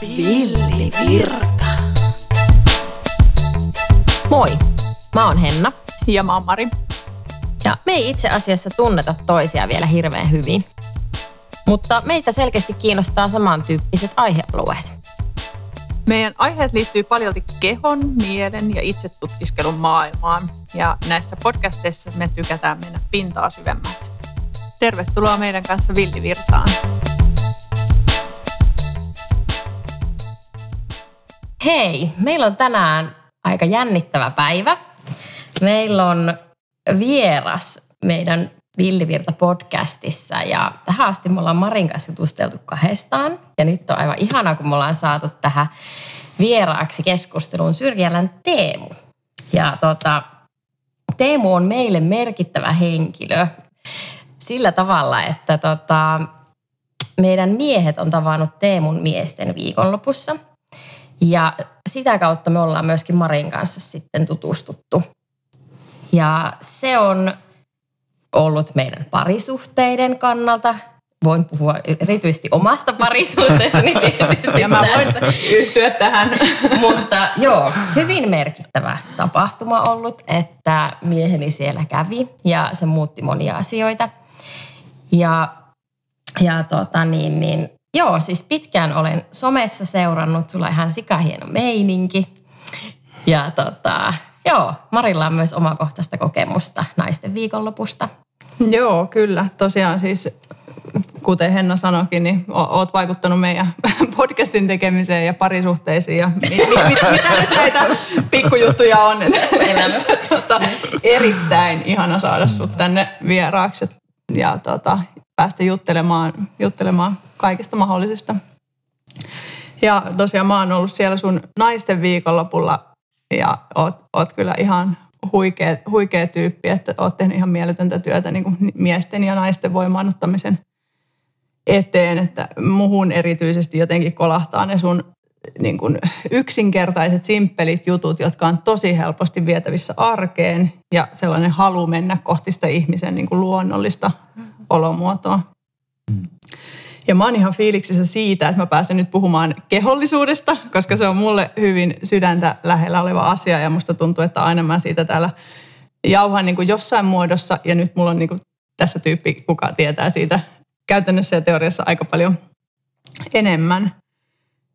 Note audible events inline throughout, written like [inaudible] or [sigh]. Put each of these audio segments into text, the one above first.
Villivirta. Moi, mä oon Henna. Ja mä oon Mari. Ja me ei itse asiassa tunneta toisia vielä hirveän hyvin. Mutta meitä selkeästi kiinnostaa samantyyppiset aihealueet. Meidän aiheet liittyy paljolti kehon, mielen ja itsetutkiskelun maailmaan. Ja näissä podcasteissa me tykätään mennä pintaa syvemmälle. Tervetuloa meidän kanssa Villivirtaan. Hei, meillä on tänään aika jännittävä päivä. Meillä on vieras meidän Villivirta-podcastissa ja tähän asti me ollaan Marin kanssa jutusteltu kahdestaan. Ja nyt on aivan ihanaa, kun me ollaan saatu tähän vieraaksi keskusteluun Syrjälän Teemu. Ja tota, Teemu on meille merkittävä henkilö sillä tavalla, että tota, meidän miehet on tavannut Teemun miesten viikonlopussa. Ja sitä kautta me ollaan myöskin Marin kanssa sitten tutustuttu. Ja se on ollut meidän parisuhteiden kannalta. Voin puhua erityisesti omasta parisuhteestani [laughs] tietysti Ja mä voin yhtyä tähän. [laughs] Mutta joo, hyvin merkittävä tapahtuma ollut, että mieheni siellä kävi ja se muutti monia asioita. Ja, ja tota niin, niin, joo, siis pitkään olen somessa seurannut, sulla on ihan sikahieno meininki. Ja tota, joo, Marilla on myös omakohtaista kokemusta naisten viikonlopusta. Joo, kyllä. Tosiaan siis, kuten Henna sanoikin, niin oot vaikuttanut meidän [laughs] podcastin tekemiseen ja parisuhteisiin ja mi- mi- mitä, mitä nyt näitä pikkujuttuja on. [laughs] Tota, erittäin ihana saada sut tänne vieraaksi ja tota, päästä juttelemaan, juttelemaan kaikista mahdollisista. Ja tosiaan mä oon ollut siellä sun naisten viikonlopulla ja oot, oot kyllä ihan huikea, huikea tyyppi, että oot tehnyt ihan mieletöntä työtä niin kuin miesten ja naisten voimaannuttamisen eteen, että muhun erityisesti jotenkin kolahtaa ne sun niin kuin yksinkertaiset, simppelit jutut, jotka on tosi helposti vietävissä arkeen ja sellainen halu mennä kohti sitä ihmisen niin kuin luonnollista olomuotoa. Ja mä oon ihan fiiliksissä siitä, että mä pääsen nyt puhumaan kehollisuudesta, koska se on mulle hyvin sydäntä lähellä oleva asia ja musta tuntuu, että aina mä siitä täällä jauhan niin kuin jossain muodossa ja nyt mulla on niin kuin tässä tyyppi, kuka tietää siitä käytännössä ja teoriassa aika paljon enemmän.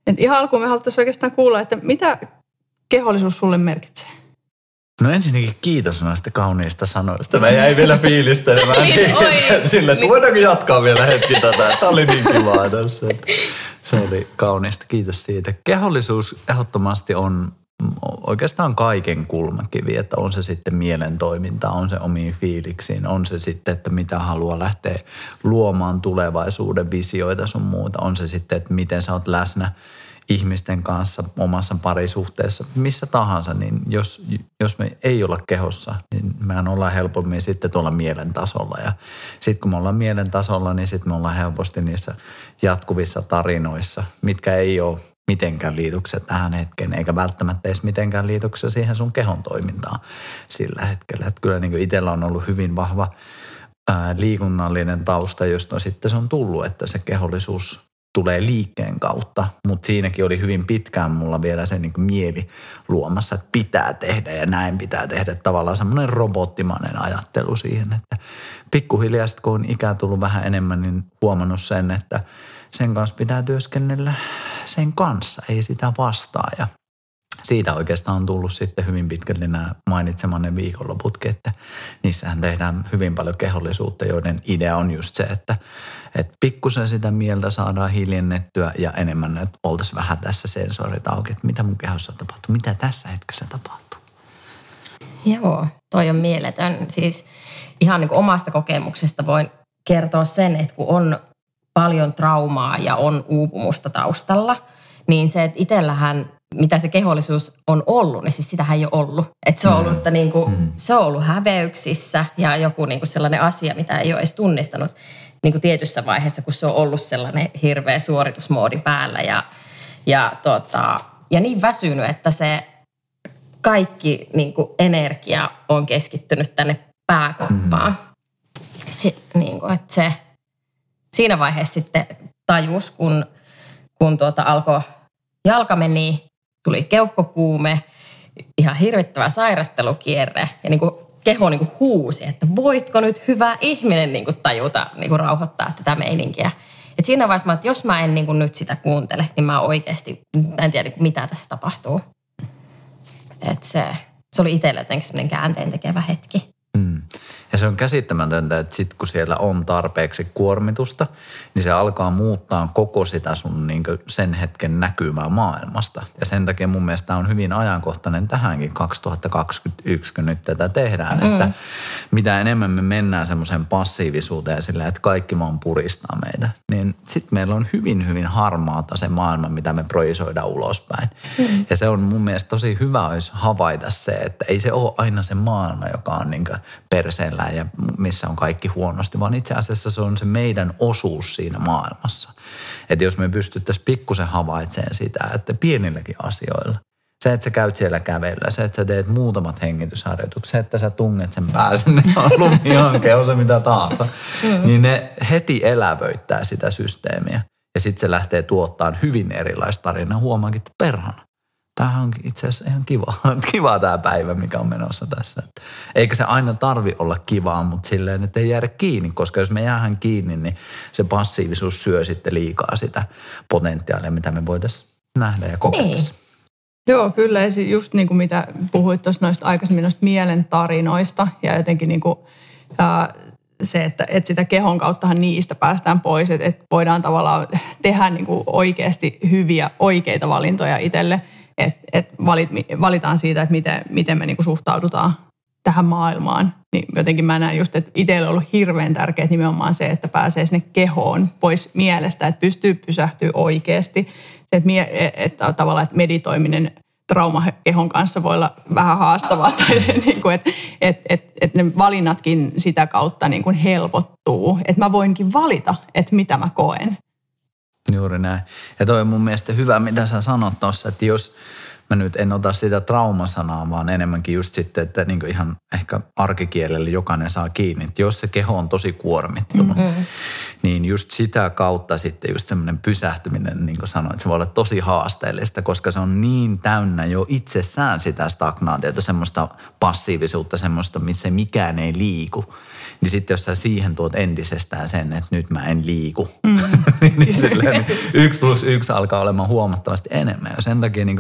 Et ihan alkuun me haluttaisiin oikeastaan kuulla, että mitä kehollisuus sulle merkitsee? No ensinnäkin kiitos noista kauniista sanoista. Mä jäin vielä fiilistelemään [laughs] Niin, niin, oi. sille, että voidaanko jatkaa vielä hetki tätä. Tämä oli niin kivaa tässä. Se oli kaunista, kiitos siitä. Kehollisuus ehdottomasti on oikeastaan kaiken kulmakivi, että on se sitten mielen toiminta, on se omiin fiiliksiin, on se sitten, että mitä haluaa lähteä luomaan tulevaisuuden visioita sun muuta, on se sitten, että miten sä oot läsnä ihmisten kanssa omassa parisuhteessa, missä tahansa, niin jos, jos me ei olla kehossa, niin mehän ollaan helpommin sitten tuolla mielen tasolla. Ja sitten kun me ollaan mielen tasolla, niin sitten me ollaan helposti niissä jatkuvissa tarinoissa, mitkä ei ole mitenkään liityksiä tähän hetkeen, eikä välttämättä edes mitenkään liityksiä siihen sun kehon toimintaan sillä hetkellä. Että kyllä niin itsellä on ollut hyvin vahva ää, liikunnallinen tausta, josta sitten se on tullut, että se kehollisuus tulee liikkeen kautta, mutta siinäkin oli hyvin pitkään mulla vielä se niin mieli luomassa, että pitää tehdä ja näin pitää tehdä. Tavallaan semmoinen robottimainen ajattelu siihen, että pikkuhiljaa sitten kun on ikää tullut vähän enemmän, niin huomannut sen, että sen kanssa pitää työskennellä sen kanssa, ei sitä vastaa. Ja siitä oikeastaan on tullut sitten hyvin pitkälti nämä mainitsemanne viikonloputkin, että niissähän tehdään hyvin paljon kehollisuutta, joiden idea on just se, että, että pikkusen sitä mieltä saadaan hiljennettyä ja enemmän, että oltaisiin vähän tässä sensorit auki, että mitä mun kehossa tapahtuu, mitä tässä hetkessä tapahtuu. Joo, toi on mieletön. Siis ihan niin kuin omasta kokemuksesta voin kertoa sen, että kun on paljon traumaa ja on uupumusta taustalla, niin se, että itsellähän mitä se kehollisuus on ollut, niin siis sitähän ei ole ollut. Että se on ollut, että niin kuin, se on ollut häveyksissä ja joku niin kuin sellainen asia, mitä ei ole edes tunnistanut niin kuin tietyssä vaiheessa, kun se on ollut sellainen hirveä suoritusmoodi päällä ja, ja, tota, ja niin väsynyt, että se kaikki niin kuin energia on keskittynyt tänne pääkoppaan. Mm. Niin kuin, että se, siinä vaiheessa sitten tajus, kun, kun tuota alkoi jalka meni, tuli keuhkokuume, ihan hirvittävä sairastelukierre ja niin kuin keho niin kuin huusi, että voitko nyt hyvä ihminen niin kuin tajuta niin kuin rauhoittaa tätä meininkiä. Et siinä vaiheessa mä, että jos mä en niin kuin nyt sitä kuuntele, niin mä oikeasti mä en tiedä niin kuin mitä tässä tapahtuu. Et se, se oli itselle jotenkin semmoinen käänteen tekevä hetki. Mm. Ja se on käsittämätöntä, että sit kun siellä on tarpeeksi kuormitusta, niin se alkaa muuttaa koko sitä sun niin sen hetken näkymää maailmasta. Ja sen takia mun mielestä on hyvin ajankohtainen tähänkin 2021, kun nyt tätä tehdään. Mm. Että mitä enemmän me mennään semmoiseen passiivisuuteen sillä, että kaikki vaan puristaa meitä, niin sitten meillä on hyvin, hyvin harmaata se maailma, mitä me projisoidaan ulospäin. Mm. Ja se on mun mielestä tosi hyvä olisi havaita se, että ei se ole aina se maailma, joka on niin perseellä elää ja missä on kaikki huonosti, vaan itse asiassa se on se meidän osuus siinä maailmassa. Että jos me pystyttäisiin pikkusen havaitsemaan sitä, että pienilläkin asioilla, se, että sä käyt siellä kävellä, se, että sä teet muutamat hengitysharjoitukset, se, että sä tunget sen pää sinne [laughs] lumihankeen, on se mitä tahansa, mm. niin ne heti elävöittää sitä systeemiä. Ja sitten se lähtee tuottamaan hyvin erilaista tarinaa. Huomaankin, että perhana tämähän on itse asiassa ihan kiva, [laughs] kiva tämä päivä, mikä on menossa tässä. Eikä se aina tarvi olla kivaa, mutta silleen, että ei jäädä kiinni, koska jos me jäähän kiinni, niin se passiivisuus syö sitten liikaa sitä potentiaalia, mitä me voitaisiin nähdä ja kokea. Niin. Joo, kyllä. Just niin kuin mitä puhuit tuossa noista aikaisemmin noista mielen tarinoista ja jotenkin niin kuin, ää, se, että, että sitä kehon kauttahan niistä päästään pois, että, että voidaan tavallaan tehdä niin kuin oikeasti hyviä, oikeita valintoja itselle – että et valit, valitaan siitä, että miten, miten me niinku suhtaudutaan tähän maailmaan. Niin jotenkin mä näen just, että itselle on ollut hirveän tärkeää nimenomaan se, että pääsee sinne kehoon pois mielestä, että pystyy pysähtyä oikeasti. Että, mie, että tavallaan että meditoiminen traumakehon kanssa voi olla vähän haastavaa. [laughs] Tai niin kuin, että että että että ne valinnatkin sitä kautta niin kuin helpottuu. Että mä voinkin valita, että mitä mä koen. Juuri näin. Ja toi on mun mielestä hyvä, mitä sä sanot tuossa, että jos mä nyt en ota sitä traumasanaa, vaan enemmänkin just sitten, että niin ihan ehkä arkikielellä jokainen saa kiinni, että jos se keho on tosi kuormittunut, mm-hmm. Niin just sitä kautta sitten just semmoinen pysähtyminen, niin kuin sanoin, että se voi olla tosi haasteellista, koska se on niin täynnä jo itsessään sitä stagnaatiota, semmoista passiivisuutta, semmoista, missä mikään ei liiku niin sitten jos sä siihen tuot entisestään sen, että nyt mä en liiku, mm. [laughs] niin, niin silleen, yksi plus yksi alkaa olemaan huomattavasti enemmän. Ja sen takia niin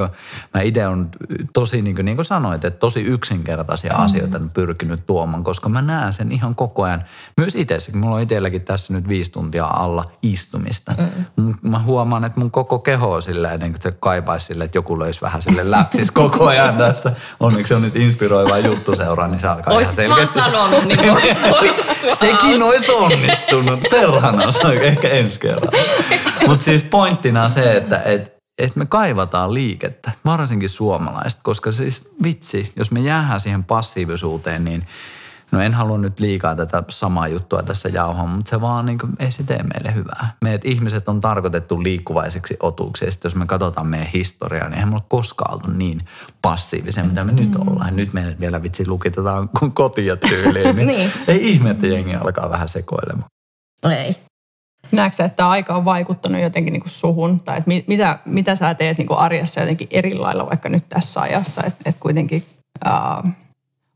mä itse on tosi, niin kuin, niin kuin sanoit, että tosi yksinkertaisia mm. asioita pyrkinyt tuomaan, koska mä näen sen ihan koko ajan. Myös itse, mulla on itselläkin tässä nyt viisi tuntia alla istumista. Mm. Mä huomaan, että mun koko keho on silleen, niin kuin se kaipaisi silleen, että joku löisi vähän sille läpsis koko ajan tässä. Onneksi on nyt inspiroiva juttu seuraa, niin se alkaa Oisit ihan selkeästi. sanonut, niin vois [laughs] Sekin olisi onnistunut. Perhana, se on ehkä ensi kerralla. Mutta siis pointtina on se, että et, et me kaivataan liikettä, varsinkin suomalaiset, koska siis vitsi, jos me jäähän siihen passiivisuuteen, niin No en halua nyt liikaa tätä samaa juttua tässä jauhaa, mutta se vaan niin kuin, ei se tee meille hyvää. Meidät ihmiset on tarkoitettu liikkuvaiseksi otuksi. Ja jos me katsotaan meidän historiaa, niin eihän me ole koskaan ollut niin passiivisia, mitä me mm. nyt ollaan. Nyt meidät vielä vitsi lukitetaan [laughs] kuin kotia tyyliin. Niin, niin. Ei ihme, että jengi alkaa vähän sekoilemaan. Ei. Näetkö että tämä aika on vaikuttanut jotenkin niin kuin suhun? Tai että mitä, mitä sä teet niin kuin arjessa jotenkin eri lailla vaikka nyt tässä ajassa? Että, että kuitenkin... Uh,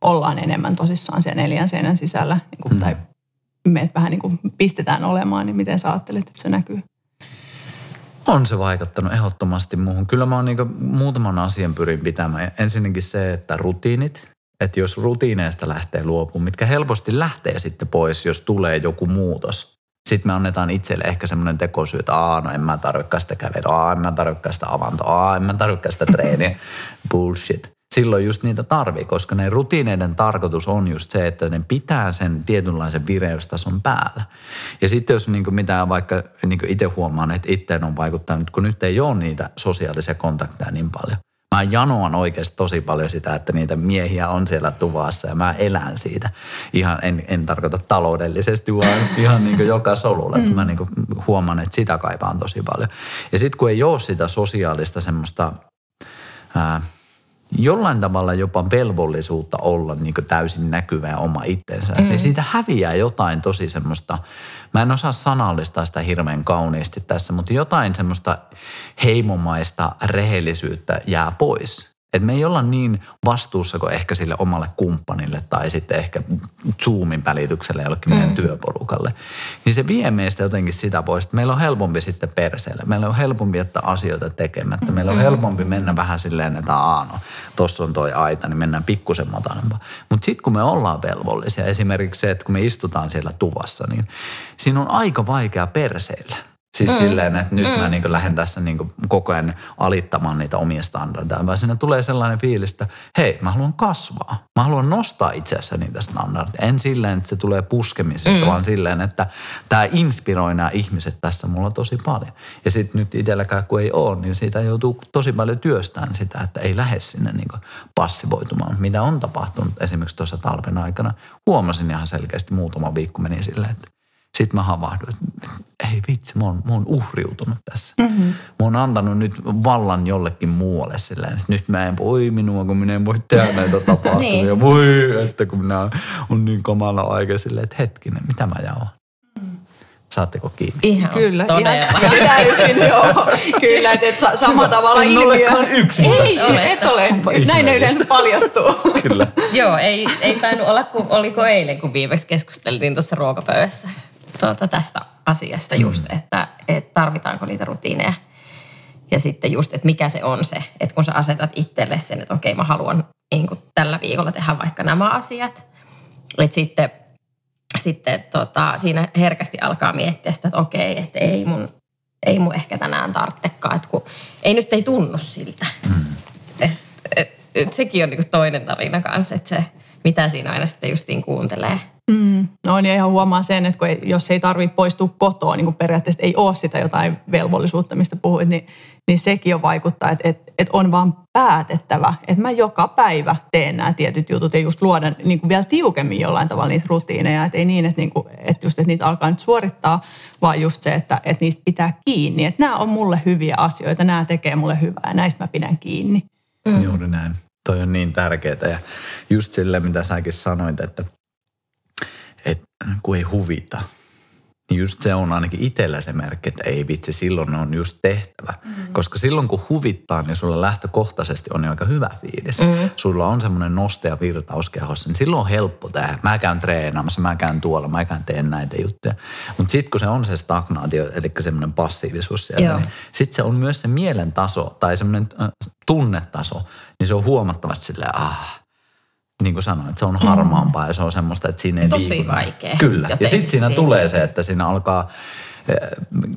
ollaan enemmän tosissaan siellä neljän seinän sisällä, niin kuin, mm. tai me vähän niin kuin pistetään olemaan, niin miten sä ajattelet, että se näkyy? On se vaikuttanut ehdottomasti muuhun. Kyllä mä oon niin muutaman asian pyrin pitämään. Ensinnäkin se, että rutiinit, että jos rutiineista lähtee luopumaan, mitkä helposti lähtee sitten pois, jos tulee joku muutos. Sitten me annetaan itselle ehkä semmoinen tekosyy, että Aa, no en mä tarvitse sitä kävelyä, Aa, en mä tarvitse sitä avantoa, Aa, en mä tarvitse sitä treeniä. [laughs] Bullshit silloin just niitä tarvii, koska ne rutiineiden tarkoitus on just se, että ne pitää sen tietynlaisen vireystason päällä. Ja sitten jos niin kuin mitään vaikka niin kuin itse huomaan, että itse on vaikuttanut, kun nyt ei ole niitä sosiaalisia kontakteja niin paljon. Mä janoan oikeasti tosi paljon sitä, että niitä miehiä on siellä tuvassa ja mä elän siitä. Ihan en, en tarkoita taloudellisesti, vaan [laughs] ihan niin kuin joka solulla. Että mä niin kuin huomaan, että sitä kaipaan tosi paljon. Ja sitten kun ei ole sitä sosiaalista semmoista ää, jollain tavalla jopa velvollisuutta olla niin täysin näkyvä ja oma itsensä, mm. niin siitä häviää jotain tosi semmoista, mä en osaa sanallistaa sitä hirveän kauniisti tässä, mutta jotain semmoista heimomaista rehellisyyttä jää pois. Et me ei olla niin vastuussa kuin ehkä sille omalle kumppanille tai sitten ehkä Zoomin välitykselle jollekin meidän mm. työporukalle. Niin se vie meistä jotenkin sitä pois, että meillä on helpompi sitten perseelle. Meillä on helpompi jättää asioita tekemättä. Meillä on mm. helpompi mennä vähän silleen, että aano, tossa on toi aita, niin mennään pikkusen matalempaa. Mutta sitten kun me ollaan velvollisia, esimerkiksi se, että kun me istutaan siellä tuvassa, niin siinä on aika vaikea perseillä – Siis mm. silleen, että nyt mm. mä niin lähden tässä niin koko ajan alittamaan niitä omia standardeja, vaan siinä tulee sellainen fiilis, että hei, mä haluan kasvaa. Mä haluan nostaa itse asiassa niitä standardeja. En silleen, että se tulee puskemisesta, mm. vaan silleen, että tämä inspiroi nämä ihmiset tässä mulla tosi paljon. Ja sitten nyt itselläkään kun ei ole, niin siitä joutuu tosi paljon työstään sitä, että ei lähde sinne niin passivoitumaan. Mitä on tapahtunut esimerkiksi tuossa talven aikana. Huomasin ihan selkeästi muutama viikko meni silleen, että sitten mä havahduin, että ei vitsi, mä oon, mä oon uhriutunut tässä. Mm-hmm. Mä oon antanut nyt vallan jollekin muualle silleen, että nyt mä en voi minua, kun minä en voi tehdä näitä [laughs] tapahtumia. niin. Voi, että kun minä on niin kamala aika silleen, että hetkinen, mitä mä jaan? Saatteko kiinni? Ihan Kyllä, todella. ihan täysin joo. [laughs] Kyllä, että sama tavalla en ilmiö. olekaan yksin Ei, tässä. et ole. Näin ne yleensä paljastuu. [laughs] Kyllä. Joo, ei, ei tainnut olla, kun, oliko eilen, kun viimeksi keskusteltiin tuossa ruokapöydässä tuota, tästä asiasta just, mm. että, että tarvitaanko niitä rutiineja. Ja sitten just, että mikä se on se, että kun sä asetat itselle sen, että okei mä haluan niin kuin tällä viikolla tehdä vaikka nämä asiat. Että sitten, sitten tota, siinä herkästi alkaa miettiä sitä, että okei, että ei mun, ei mun ehkä tänään tarvitsekaan, että kun ei nyt ei tunnu siltä. Mm. Et, et, et sekin on niin toinen tarina kanssa, että se, mitä siinä aina sitten justiin kuuntelee – Mm. No niin ihan huomaa sen, että kun ei, jos ei tarvitse poistua kotoa, niin kuin periaatteessa ei ole sitä jotain velvollisuutta, mistä puhuit, niin, niin sekin jo vaikuttaa, että, että, että on vaan päätettävä, että mä joka päivä teen nämä tietyt jutut ja just luoda niin kuin vielä tiukemmin jollain tavalla niitä rutiineja, että ei niin, että, niin kuin, että, just, että niitä alkaa nyt suorittaa, vaan just se, että, että niistä pitää kiinni, että nämä on mulle hyviä asioita, nämä tekee mulle hyvää ja näistä mä pidän kiinni. Mm. Juuri näin. Toi on niin tärkeää ja just sille, mitä säkin sanoit, että että kun ei huvita. Niin just se on ainakin itsellä se merkki, että ei vitsi, silloin on just tehtävä. Mm. Koska silloin kun huvittaa, niin sulla lähtökohtaisesti on jo aika hyvä fiilis. Mm. Sulla on semmoinen noste ja virtaus kehossa, niin silloin on helppo tehdä. Mä käyn treenaamassa, mä käyn tuolla, mä käyn teen näitä juttuja. Mutta sitten kun se on se stagnaatio, eli semmoinen passiivisuus sieltä, niin sitten se on myös se mielen taso tai semmoinen äh, tunnetaso, niin se on huomattavasti silleen, ah, niin kuin sanoin, että se on harmaampaa ja se on semmoista, että siinä ei Tosi liikuna. vaikea. Kyllä. Ja sitten siinä tulee se, että siinä alkaa eh,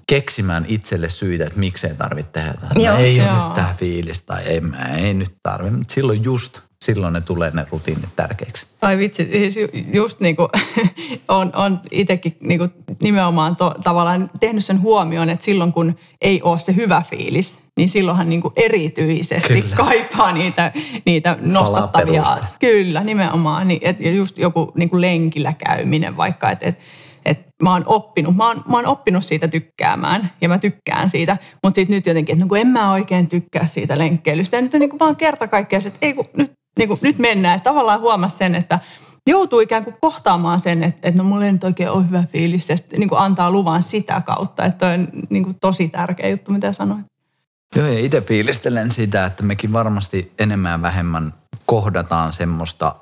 keksimään itselle syitä, että miksei tarvitse tehdä. Joo. Ei ole nyt tämä fiilis tai ei, ei nyt tarvitse. Mutta silloin just silloin ne tulee ne rutiinit tärkeiksi. Ai vitsi, siis just niin kuin [laughs] on, on itsekin niin kuin nimenomaan to, tavallaan tehnyt sen huomioon, että silloin kun ei ole se hyvä fiilis, niin silloinhan niin kuin erityisesti Kyllä. kaipaa niitä, niitä nostattavia. Kyllä, nimenomaan. Niin, et just joku niin kuin lenkillä käyminen vaikka, että et, et mä oon oppinut, mä oon, mä oon oppinut siitä tykkäämään ja mä tykkään siitä, mutta sitten nyt jotenkin, että no kun en mä oikein tykkää siitä lenkkeilystä ja nyt on niin kuin vaan kerta kaikkiaan, että ei kun nyt niin kuin, nyt mennään. Että tavallaan huomasi sen, että joutuu ikään kuin kohtaamaan sen, että, että no mulla ei nyt oikein ole hyvä fiilis ja sitten, niin kuin antaa luvan sitä kautta. Että on niin kuin tosi tärkeä juttu, mitä sanoit. Joo, ja itse fiilistelen sitä, että mekin varmasti enemmän ja vähemmän kohdataan semmoista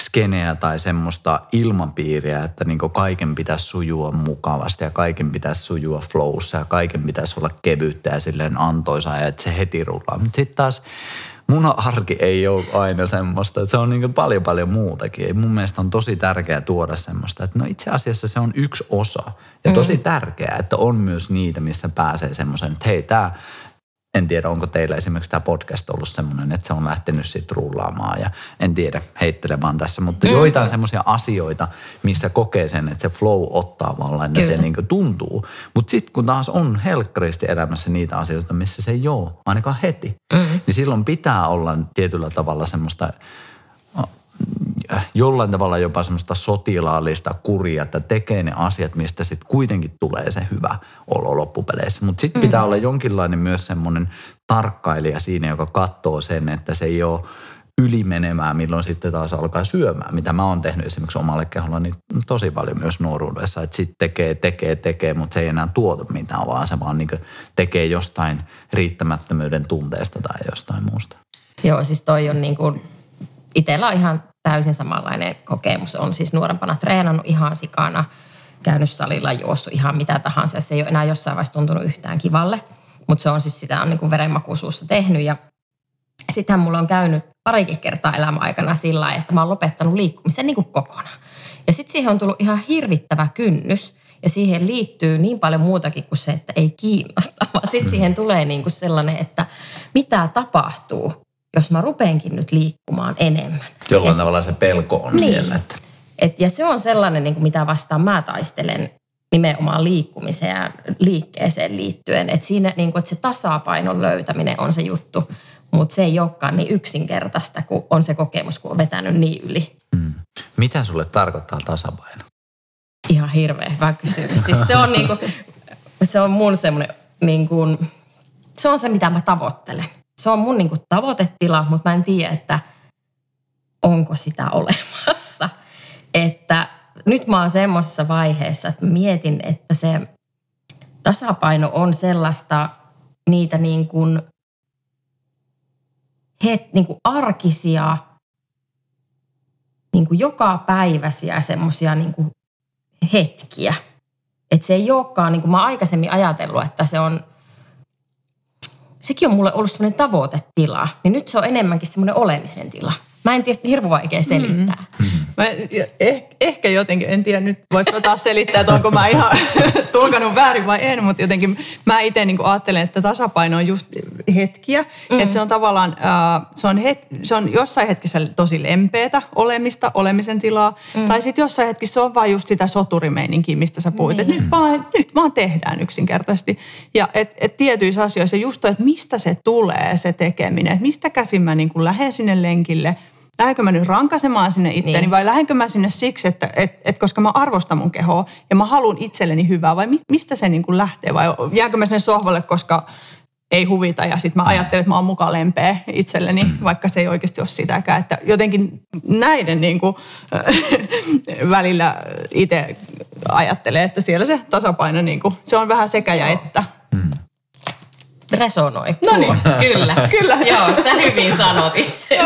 skeneä tai semmoista ilmapiiriä, että niin kaiken pitäisi sujua mukavasti ja kaiken pitäisi sujua flowssa ja kaiken pitäisi olla kevyyttä ja silleen antoisaa ja että se heti rullaa. Mutta sitten taas mun arki ei ole aina semmoista, että se on niin paljon paljon muutakin. Ja mun mielestä on tosi tärkeää tuoda semmoista, että no itse asiassa se on yksi osa. Ja mm. tosi tärkeää, että on myös niitä, missä pääsee semmoisen, että hei, tämä en tiedä, onko teillä esimerkiksi tämä podcast ollut semmoinen, että se on lähtenyt sitten rullaamaan ja en tiedä, heittele vaan tässä, mutta mm. joitain semmoisia asioita, missä kokee sen, että se flow ottaa vallan ja se niin tuntuu. Mutta sitten kun taas on helkkaristi elämässä niitä asioita, missä se ei ole, ainakaan heti, mm. niin silloin pitää olla tietyllä tavalla semmoista jollain tavalla jopa semmoista sotilaallista kuria, että tekee ne asiat, mistä sitten kuitenkin tulee se hyvä olo loppupeleissä. Mutta sitten pitää olla jonkinlainen myös semmoinen tarkkailija siinä, joka katsoo sen, että se ei ole ylimenemään, milloin sitten taas alkaa syömään, mitä mä oon tehnyt esimerkiksi omalle keholle niin tosi paljon myös nuoruudessa, että sitten tekee, tekee, tekee, mutta se ei enää tuota mitään, vaan se vaan niin tekee jostain riittämättömyyden tunteesta tai jostain muusta. Joo, siis toi on niin kuin, itsellä on ihan täysin samanlainen kokemus. On siis nuorempana treenannut ihan sikana, käynyt salilla, juossut ihan mitä tahansa. Se ei ole enää jossain vaiheessa tuntunut yhtään kivalle, mutta se on siis sitä on niin verenmakuisuussa tehnyt ja sittenhän mulla on käynyt parikin kertaa elämän aikana sillä lailla, että mä oon lopettanut liikkumisen niin kuin kokonaan. Ja sitten siihen on tullut ihan hirvittävä kynnys ja siihen liittyy niin paljon muutakin kuin se, että ei kiinnosta, [laughs] vaan sitten siihen tulee niin kuin sellainen, että mitä tapahtuu, jos mä rupeenkin nyt liikkumaan enemmän. Jollain Et, tavalla se pelko on niin. siellä. Että... Et, ja se on sellainen, niin kuin mitä vastaan mä taistelen nimenomaan liikkumiseen ja liikkeeseen liittyen. Että siinä niin kuin, että se tasapainon löytäminen on se juttu. Mutta se ei olekaan niin yksinkertaista, kun on se kokemus, kun on vetänyt niin yli. Mm. Mitä sulle tarkoittaa tasapaino? Ihan hirveä hyvä kysymys. Siis se on, niinku, se on mun semmoinen, niinku, se on se mitä mä tavoittelen. Se on mun niinku tavoitetila, mutta mä en tiedä, että onko sitä olemassa. Että nyt mä oon semmoisessa vaiheessa, että mietin, että se tasapaino on sellaista niitä niin kuin het, niin kuin arkisia, niin kuin joka päiväisiä semmoisia niin hetkiä. Että se ei olekaan, niin kuin mä aikaisemmin ajatellut, että se on, sekin on mulle ollut semmoinen tavoitetila. Niin nyt se on enemmänkin semmoinen olemisen tila. Mä en tiedä, hirveän vaikea selittää. Mm-hmm. Mä eh, ehkä jotenkin, en tiedä nyt, voiko taas selittää, että onko mä ihan [laughs] tulkanut väärin vai en, mutta jotenkin mä itse niin ajattelen, että tasapaino on just hetkiä. Mm. Että se on tavallaan, äh, se, on het, se on jossain hetkessä tosi lempeätä olemista, olemisen tilaa. Mm. Tai sitten jossain hetkessä se on vaan just sitä soturimeininkiä, mistä sä puhuit. Niin. Nyt vaan, nyt vaan tehdään yksinkertaisesti. Ja et, et tietyissä asioissa just että mistä se tulee se tekeminen. Että mistä käsin mä niin lähden sinne lenkille – lähdenkö mä nyt rankasemaan sinne itteeni niin. vai lähdenkö mä sinne siksi, että et, et koska mä arvostan mun kehoa ja mä haluan itselleni hyvää vai mi, mistä se niin kuin lähtee vai jäänkö mä sinne sohvalle, koska ei huvita ja sitten mä ajattelen, että mä oon mukaan lempeä itselleni, mm. vaikka se ei oikeasti ole sitäkään. Että jotenkin näiden niin kuin, [laughs] välillä itse ajattelee, että siellä se tasapaino, niin kuin, se on vähän sekä ja että. Mm. Resonoi. No niin. Kyllä. [laughs] Kyllä. Joo, sä hyvin sanot itse.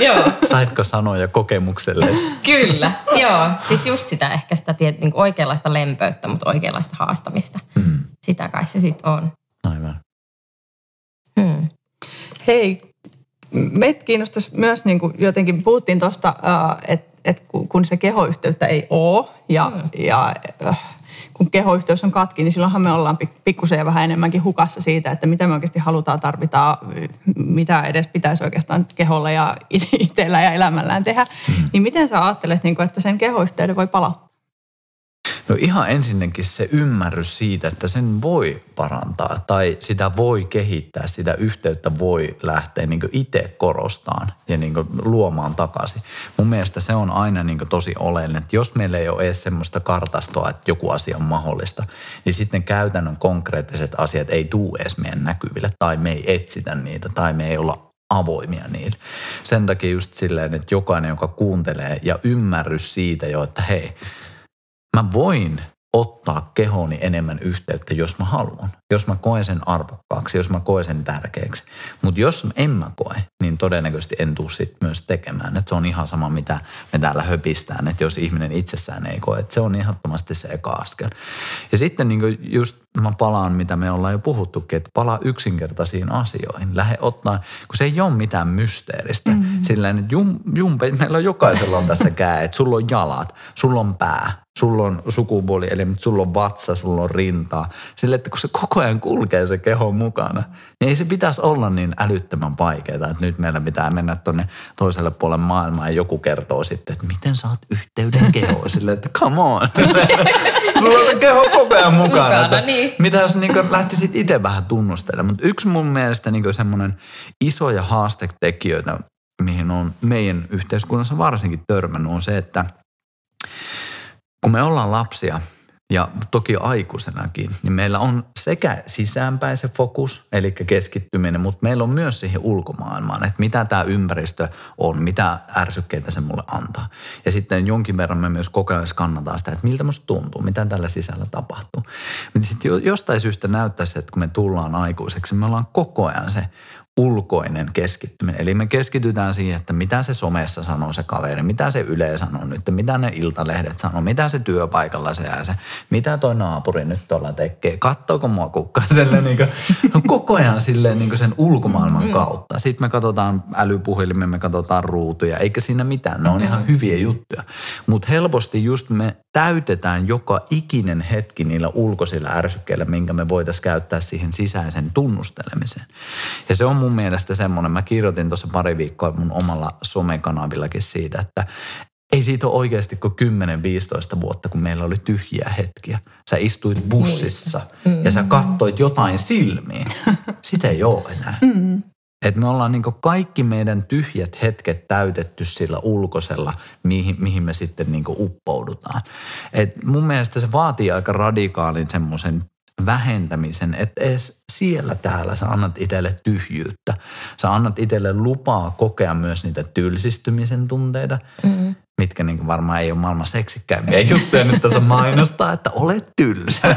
Joo. Saitko sanoja kokemuksellesi? Kyllä, joo. Siis just sitä ehkä sitä tiet, niin oikeanlaista lempöyttä, mutta oikeanlaista haastamista. Hmm. Sitä kai se sitten on. Aivan. Hmm. Hei, meitä kiinnostaisi myös niin kuin jotenkin, puhuttiin tuosta, että et kun se kehoyhteyttä ei ole ja, hmm. ja äh, kun kehoyhteys on katki, niin silloinhan me ollaan pikkusen ja vähän enemmänkin hukassa siitä, että mitä me oikeasti halutaan, tarvitaan, mitä edes pitäisi oikeastaan keholla ja itsellä ja elämällään tehdä. Mm. Niin miten sä ajattelet, niin että sen kehoyhteyden voi palauttaa? No ihan ensinnäkin se ymmärrys siitä, että sen voi parantaa tai sitä voi kehittää, sitä yhteyttä voi lähteä niin itse korostaan ja niin luomaan takaisin. Mun mielestä se on aina niin tosi oleellinen, että jos meillä ei ole edes semmoista kartastoa, että joku asia on mahdollista, niin sitten käytännön konkreettiset asiat ei tule edes meidän näkyville tai me ei etsitä niitä tai me ei olla avoimia niille. Sen takia just silleen, että jokainen, joka kuuntelee ja ymmärrys siitä jo, että hei, Mä voin ottaa kehoni enemmän yhteyttä, jos mä haluan. Jos mä koen sen arvokkaaksi, jos mä koen sen tärkeäksi. Mutta jos en mä koe, niin todennäköisesti en tuu sit myös tekemään. Et se on ihan sama, mitä me täällä höpistään, että jos ihminen itsessään ei koe. Et se on ehdottomasti se eka askel. Ja sitten niin just mä palaan, mitä me ollaan jo puhuttukin, että palaa yksinkertaisiin asioihin. Lähde ottaa, kun se ei ole mitään mysteeristä. Mm-hmm. Sillä että jum, jumpe, meillä on jokaisella on tässä käet, sulla on jalat, sulla on pää, sulla on sukupuoli, eli sulla on vatsa, sulla on rintaa. Sille, että kun se koko ajan kulkee se keho mukana, niin ei se pitäisi olla niin älyttömän vaikeaa, että nyt meillä pitää mennä tuonne toiselle puolelle maailmaa ja joku kertoo sitten, että miten saat yhteyden kehoon. Sille, että come on. [laughs] sulla on se keho koko ajan mukana. mukana että niin. Mitä jos niin lähtisit itse vähän tunnustelemaan. Mutta yksi mun mielestä niin semmoinen isoja haastetekijöitä mihin on meidän yhteiskunnassa varsinkin törmännyt, on se, että kun me ollaan lapsia – ja toki aikuisenakin, niin meillä on sekä sisäänpäin se fokus, eli keskittyminen, mutta meillä on myös siihen ulkomaailmaan, että mitä tämä ympäristö on, mitä ärsykkeitä se mulle antaa. Ja sitten jonkin verran me myös koko ajan skannataan sitä, että miltä musta tuntuu, mitä tällä sisällä tapahtuu. Mutta sitten jostain syystä näyttäisi, että kun me tullaan aikuiseksi, me ollaan koko ajan se ulkoinen keskittyminen. Eli me keskitytään siihen, että mitä se somessa sanoo se kaveri, mitä se Yle sanoo nyt, mitä ne iltalehdet sanoo, mitä se työpaikalla se jää se, mitä toi naapuri nyt tuolla tekee, kattooko mua kukka silleen niin kuin, koko ajan silleen niin kuin sen ulkomaailman mm. kautta. Sitten me katsotaan älypuhelimen, me katsotaan ruutuja, eikä siinä mitään, ne on ihan hyviä juttuja. Mutta helposti just me täytetään joka ikinen hetki niillä ulkoisilla ärsykkeillä, minkä me voitaisiin käyttää siihen sisäisen tunnustelemiseen. Ja se on mun mielestä semmoinen, mä kirjoitin tuossa pari viikkoa mun omalla somekanavillakin siitä, että ei siitä ole oikeasti kuin 10-15 vuotta, kun meillä oli tyhjiä hetkiä. Sä istuit bussissa mm. ja sä kattoit jotain silmiin. [laughs] Sitä ei ole enää. Mm. Et me ollaan niin kaikki meidän tyhjät hetket täytetty sillä ulkoisella, mihin, mihin me sitten niin uppoudutaan. Et mun mielestä se vaatii aika radikaalin semmoisen vähentämisen, että edes siellä täällä sä annat itselle tyhjyyttä. Sä annat itselle lupaa kokea myös niitä tylsistymisen tunteita. Mm mitkä niin varmaan ei ole maailman seksikkäimpiä juttuja nyt tässä mainostaa, että olet tylsä. [laughs]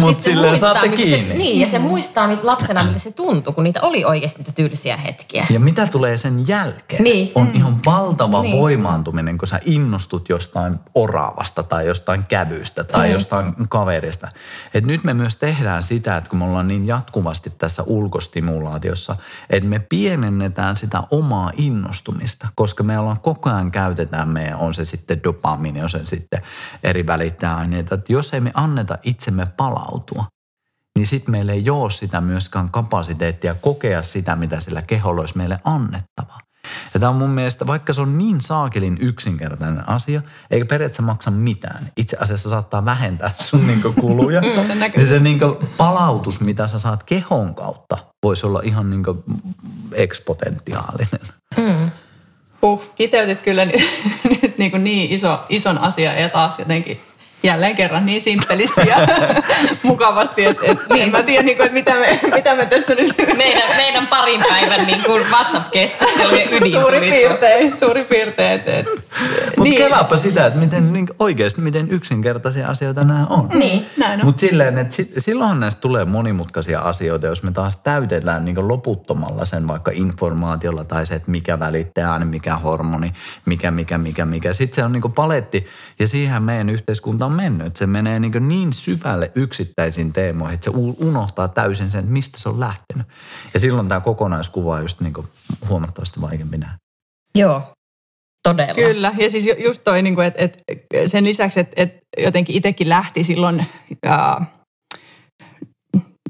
Mutta siis silleen saatte kiinni. Se, niin, ja se muistaa mit lapsena, mitä se tuntui, kun niitä oli oikeasti niitä tylsiä hetkiä. Ja mitä tulee sen jälkeen? Niin. On mm. ihan valtava niin. voimaantuminen, kun sä innostut jostain oravasta tai jostain kävystä tai mm. jostain kaverista. Et nyt me myös tehdään sitä, että kun me ollaan niin jatkuvasti tässä ulkostimulaatiossa, että me pienennetään sitä omaa innostumista, koska me ollaan koko ajan käytetään käytetään meidän, on se sitten dopamiini, on se sitten eri välittäjäaineita. Että jos ei me anneta itsemme palautua, niin sitten meillä ei ole sitä myöskään kapasiteettia kokea sitä, mitä sillä keholla olisi meille annettava. Ja tämä on mun mielestä, vaikka se on niin saakelin yksinkertainen asia, eikä periaatteessa maksa mitään. Itse asiassa saattaa vähentää sun [laughs] niinku kuluja. niin se niinku palautus, mitä sä saat kehon kautta, voisi olla ihan niinku eksponentiaalinen. Mm. Puh, kiteytit kyllä nyt, [laughs] nyt niin, kuin niin iso, ison asian ja taas jotenkin jälleen kerran niin simppelisti ja [laughs] mukavasti, että et, niin. en mä tiedä, niin kuin, että mitä me, mitä me tässä nyt... Meidän, meidän parin päivän niin kuin WhatsApp-keskustelujen [laughs] ydin Suuri piirtein, suuri piirtein. Et, Mutta niin. kelaapa sitä, että miten niin oikeasti, miten yksinkertaisia asioita nämä on. Niin, näin on. Mutta silleen, että sit, silloinhan näistä tulee monimutkaisia asioita, jos me taas täytetään niin loputtomalla sen vaikka informaatiolla tai se, että mikä välittää ääni, mikä hormoni, mikä, mikä, mikä, mikä. Sitten se on niin paletti ja siihen meidän yhteiskunta on mennyt. Että se menee niin, niin syvälle yksittäisiin teemoihin, että se unohtaa täysin sen, mistä se on lähtenyt. Ja silloin tämä kokonaiskuva on just niin huomattavasti vaikeampi nähdä. Joo, todella. Kyllä, ja siis just toi, niin että, että sen lisäksi, että, että jotenkin itsekin lähti silloin... Ää,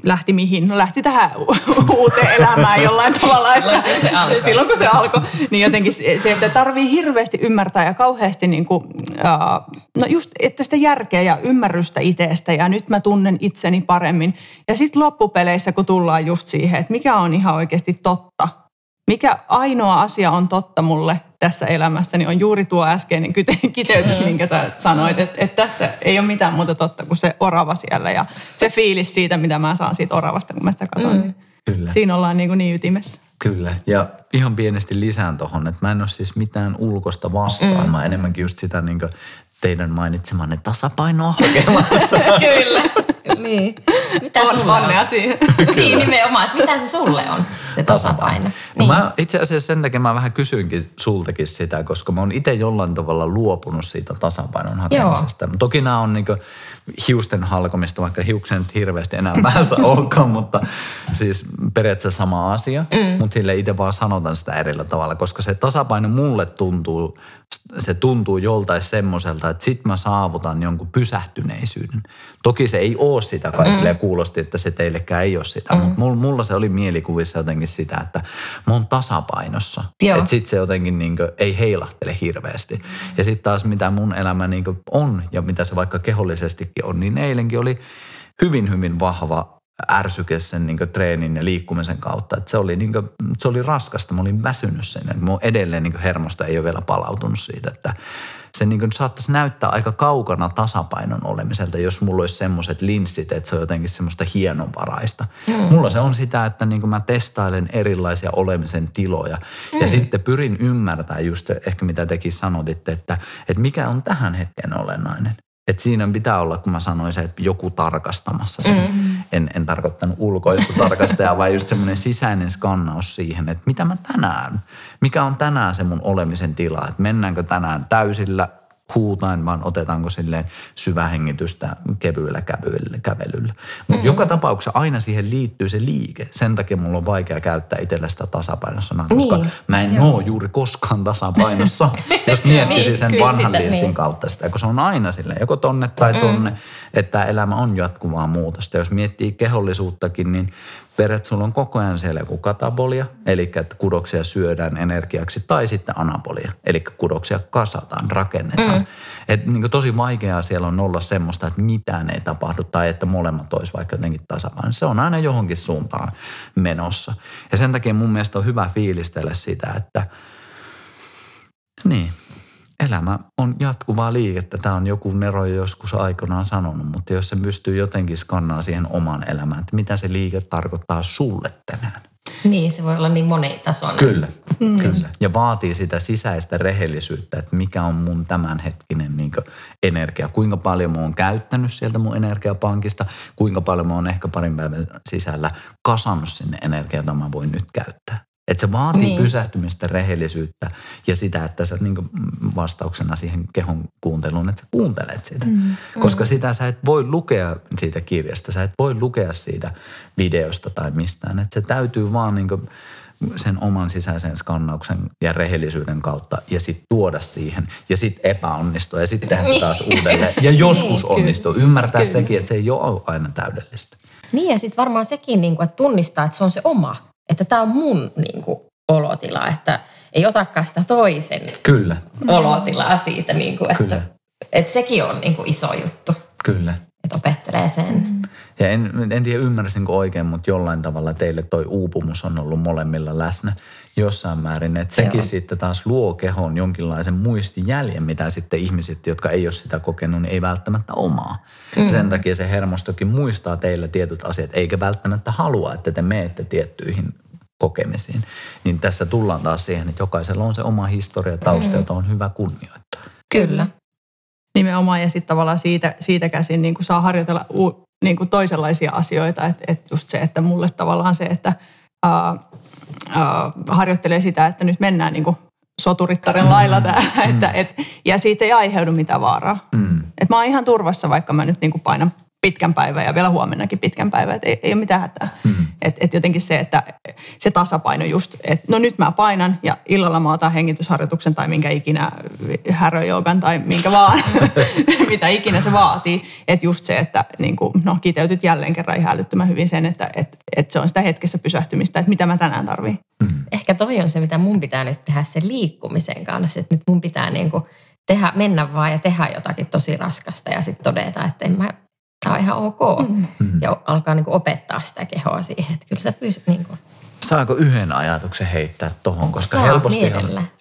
lähti mihin? No lähti tähän uuteen elämään jollain tavalla. Että se silloin kun se alkoi, niin jotenkin se, että tarvii hirveästi ymmärtää ja kauheasti niin kuin, uh, no just, että sitä järkeä ja ymmärrystä itsestä ja nyt mä tunnen itseni paremmin. Ja sitten loppupeleissä, kun tullaan just siihen, että mikä on ihan oikeasti totta, mikä ainoa asia on totta mulle tässä elämässä, niin on juuri tuo äskeinen kiteytys, mm. minkä sä sanoit, että, että tässä ei ole mitään muuta totta kuin se orava siellä ja se fiilis siitä, mitä mä saan siitä oravasta, kun mä sitä katson. Mm. Kyllä. Siinä ollaan niin, kuin niin ytimessä. Kyllä. Ja ihan pienesti lisään tuohon, että mä en ole siis mitään ulkosta vastaan. Mm. Mä enemmänkin just sitä niin teidän mainitsemanne tasapainoa hakemassa. [laughs] Kyllä. Niin. Mitä on, sulle onnea on? siihen. [laughs] niin nimenomaan, että mitä se sulle on, se tasapaino. No niin. mä itse asiassa sen takia mä vähän kysyinkin sultakin sitä, koska mä oon itse jollain tavalla luopunut siitä tasapainon hakemisesta. Joo. Toki nämä on niinku hiusten halkomista, vaikka hiukset hirveästi enää päässä [laughs] olekaan, mutta siis periaatteessa sama asia. Mm. Mutta sille itse vaan sanotan sitä erillä tavalla, koska se tasapaino mulle tuntuu, se tuntuu joltain semmoiselta, että sit mä saavutan jonkun pysähtyneisyyden. Toki se ei ole sitä kaikille mm. kuulosti, että se teillekään ei ole sitä, mm. mutta mulla se oli mielikuvissa jotenkin sitä, että mä oon tasapainossa. Että sit se jotenkin niin kuin, ei heilahtele hirveästi. Ja sitten taas mitä mun elämä niin on ja mitä se vaikka kehollisestikin on, niin eilenkin oli hyvin, hyvin vahva ärsyke sen niin treenin ja liikkumisen kautta. Et se, oli, niin kuin, se oli raskasta, mä olin väsynyt sen. Mun edelleen niin hermosta ei ole vielä palautunut siitä, että se niin saattaisi näyttää aika kaukana tasapainon olemiselta, jos mulla olisi semmoiset linssit, että se on jotenkin semmoista hienovaraista. Mm. Mulla se on sitä, että niin mä testailen erilaisia olemisen tiloja mm. ja sitten pyrin ymmärtämään just ehkä mitä tekin sanotitte, että, että mikä on tähän hetken olennainen. Et siinä pitää olla, kun mä sanoin se, että joku tarkastamassa sen. Mm. En, en tarkoittanut ulkoista tarkastajaa, vaan just semmoinen sisäinen skannaus siihen, että mitä mä tänään, mikä on tänään se mun olemisen tila. Että mennäänkö tänään täysillä huutain, vaan otetaanko silleen syvähengitystä kevyellä kävelyllä. kävelyllä. Mutta mm. joka tapauksessa aina siihen liittyy se liike. Sen takia mulla on vaikea käyttää itsellä sitä tasapainossa, koska niin. mä en Joo. oo juuri koskaan tasapainossa, [laughs] jos miettisi niin, sen siis vanhan sitä, niin. kautta sitä, kun se on aina silleen, joko tonne tai mm. tonne, mm. että elämä on jatkuvaa muutosta. Jos miettii kehollisuuttakin, niin periaatteessa sulla on koko ajan siellä joku katabolia, eli että kudoksia syödään energiaksi, tai sitten anabolia, eli kudoksia kasataan, rakennetaan. Mm. Et niin tosi vaikeaa siellä on olla semmoista, että mitään ei tapahdu tai että molemmat olisi vaikka jotenkin tasapaino. Se on aina johonkin suuntaan menossa. Ja sen takia mun mielestä on hyvä fiilistellä sitä, että niin, elämä on jatkuvaa liikettä. Tämä on joku Nero joskus aikanaan sanonut, mutta jos se pystyy jotenkin skannaa siihen oman elämään, että mitä se liike tarkoittaa sulle tänään. Niin, se voi olla niin monitasoinen. Kyllä, mm. kyllä. Ja vaatii sitä sisäistä rehellisyyttä, että mikä on mun tämänhetkinen niin energia. Kuinka paljon mä oon käyttänyt sieltä mun energiapankista, kuinka paljon mä oon ehkä parin päivän sisällä kasannut sinne energiaa, jota mä voin nyt käyttää. Että se vaatii niin. pysähtymistä, rehellisyyttä ja sitä, että sä niin vastauksena siihen kehon kuunteluun, että sä kuuntelet sitä. Mm. Koska mm. sitä sä et voi lukea siitä kirjasta, sä et voi lukea siitä videosta tai mistään. Että se täytyy vaan niin sen oman sisäisen skannauksen ja rehellisyyden kautta ja sitten tuoda siihen ja sitten epäonnistua ja sitten tehdä se taas uudelleen. Ja joskus niin, onnistuu. Ymmärtää kyllä. sekin, että se ei ole aina täydellistä. Niin ja sitten varmaan sekin, niin kuin, että tunnistaa, että se on se oma että tämä on mun niin kuin, olotila, että ei otakaan sitä toisen Kyllä. olotilaa siitä, niin kuin, että, Kyllä. että sekin on niin kuin, iso juttu. Kyllä. Että opettelee sen. Mm. Ja en, en tiedä ymmärsinkö oikein, mutta jollain tavalla teille toi uupumus on ollut molemmilla läsnä jossain määrin. Että sekin Joo. sitten taas luo kehoon jonkinlaisen muistijäljen, mitä sitten ihmiset, jotka ei ole sitä kokenut, niin ei välttämättä omaa. Mm. Sen takia se hermostokin muistaa teillä tietyt asiat, eikä välttämättä halua, että te meette tiettyihin kokemisiin. Niin tässä tullaan taas siihen, että jokaisella on se oma historia tausta, mm. jota on hyvä kunnioittaa. Kyllä. Nimenomaan ja sitten tavallaan siitä, siitä käsin niin kuin saa harjoitella u, niin kuin toisenlaisia asioita. Että et just se, että mulle tavallaan se, että ää, ää, harjoittelee sitä, että nyt mennään niin kuin soturittaren lailla täällä. Mm. Että, et, ja siitä ei aiheudu mitään vaaraa. Mm. Et mä oon ihan turvassa, vaikka mä nyt niin kuin painan pitkän päivän ja vielä huomennakin pitkän päivän, että ei, ei ole mitään hätää. Mm. Että et jotenkin se, että se tasapaino just, että no nyt mä painan ja illalla mä otan hengitysharjoituksen tai minkä ikinä häröjoukan tai minkä vaan, [laughs] mitä ikinä se vaatii. Että just se, että niin kuin, no kiteytyt jälleen kerran ihan älyttömän hyvin sen, että et, et se on sitä hetkessä pysähtymistä, että mitä mä tänään tarviin. Mm. Ehkä toi on se, mitä mun pitää nyt tehdä sen liikkumisen kanssa, että nyt mun pitää niin kuin tehdä, mennä vaan ja tehdä jotakin tosi raskasta ja sitten todeta, että en mä tämä on ihan ok. Mm. Ja alkaa niin kuin opettaa sitä kehoa siihen, että kyllä sä pystyt niin kuin Saako yhden ajatuksen heittää tohon, koska Saa, helposti,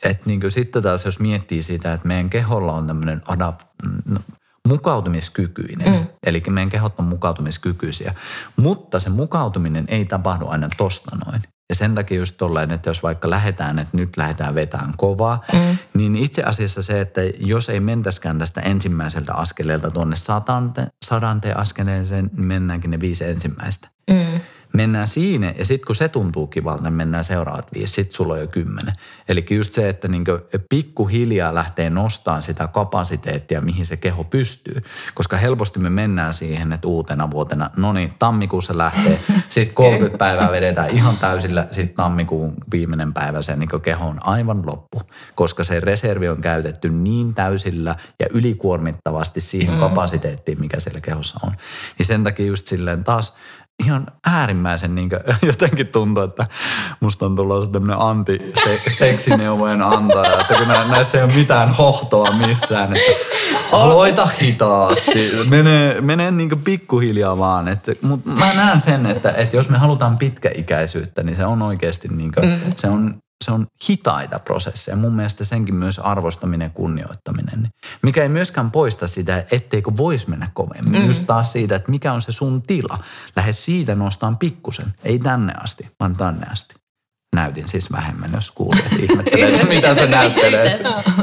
että niin sitten taas jos miettii sitä, että meidän keholla on tämmöinen adapt, no, mukautumiskykyinen, mm. eli meidän kehot on mukautumiskykyisiä, mutta se mukautuminen ei tapahdu aina tosta noin. Ja sen takia just tolleen, että jos vaikka lähdetään, että nyt lähdetään vetämään kovaa, mm. niin itse asiassa se, että jos ei mentäskään tästä ensimmäiseltä askeleelta tuonne sadante, sadante askeleeseen, niin mennäänkin ne viisi ensimmäistä. Mm mennään siinä ja sitten kun se tuntuu kivalta, niin mennään seuraavat viisi, sitten sulla on jo kymmenen. Eli just se, että niin pikkuhiljaa lähtee nostamaan sitä kapasiteettia, mihin se keho pystyy. Koska helposti me mennään siihen, että uutena vuotena, no niin, tammikuussa lähtee, [laughs] sitten 30 päivää vedetään ihan täysillä, sitten tammikuun viimeinen päivä se niin keho on aivan loppu. Koska se reservi on käytetty niin täysillä ja ylikuormittavasti siihen mm. kapasiteettiin, mikä siellä kehossa on. Niin sen takia just silleen taas ihan äärimmäisen niin kuin, [laughs] jotenkin tuntuu, että musta on tullut tämmöinen anti-seksineuvojen antaja, että kun näissä ei ole mitään hohtoa missään. Että Aloita hitaasti. Mene, mene niin pikkuhiljaa vaan. Mutta mä näen sen, että, että jos me halutaan pitkäikäisyyttä, niin se on oikeasti niin kuin, mm. se on se on hitaita prosesseja. Mun mielestä senkin myös arvostaminen ja kunnioittaminen. Mikä ei myöskään poista sitä, etteikö voisi mennä kovemmin. Mm. Just taas siitä, että mikä on se sun tila. Lähde siitä nostaan pikkusen. Ei tänne asti, vaan tänne asti. Näytin siis vähemmän, jos kuulijat [laughs] ihmettelee, että mitä se näyttelee.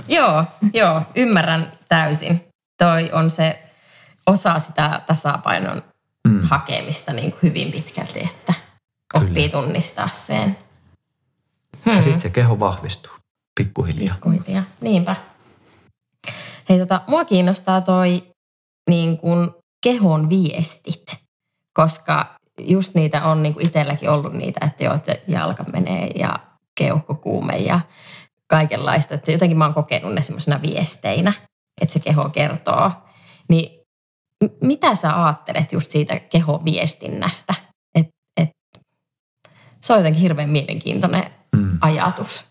joo, joo, ymmärrän täysin. Toi on se osa sitä tasapainon mm. hakemista niin kuin hyvin pitkälti, että oppii Kyllä. tunnistaa sen. Hmm. Ja sitten se keho vahvistuu pikkuhiljaa. Pikkuhiljaa, niinpä. Hei tota, mua kiinnostaa toi niin kun kehon viestit, koska just niitä on niin itselläkin ollut niitä, että joo, että jalka menee ja keuhkokuume ja kaikenlaista. Että jotenkin mä oon kokenut ne semmoisena viesteinä, että se keho kertoo. Niin mitä sä ajattelet just siitä kehoviestinnästä? Et, et, se on jotenkin hirveän mielenkiintoinen mm. ajatus.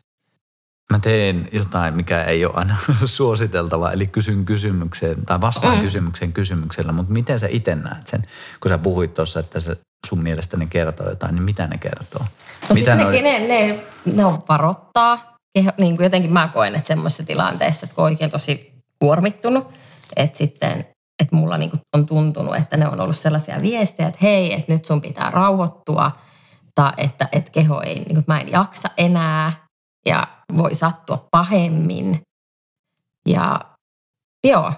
Mä teen jotain, mikä ei ole aina [laughs] suositeltava, eli kysyn kysymykseen tai vastaan mm. kysymykseen kysymyksellä, mutta miten sä itse näet sen, kun sä puhuit tuossa, että se sun mielestä ne kertoo jotain, niin mitä ne kertoo? No mitä siis ne, ne, ne, ne on varoittaa. Niin kuin jotenkin mä koen, että semmoisessa tilanteessa, että kun oikein tosi kuormittunut, että sitten että mulla niin on tuntunut, että ne on ollut sellaisia viestejä, että hei, että nyt sun pitää rauhoittua, tai että, että keho ei, niin kuin, että mä en jaksa enää ja voi sattua pahemmin. Ja joo,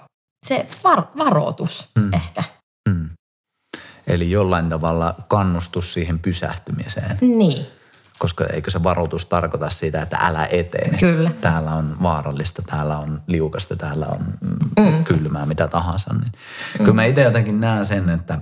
se var, varoitus mm. ehkä. Mm. Eli jollain tavalla kannustus siihen pysähtymiseen. Niin. Koska eikö se varoitus tarkoita sitä, että älä etene. Kyllä. Täällä on vaarallista, täällä on liukasta, täällä on mm. kylmää, mitä tahansa. Niin. Mm. Kyllä mä itse jotenkin näen sen, että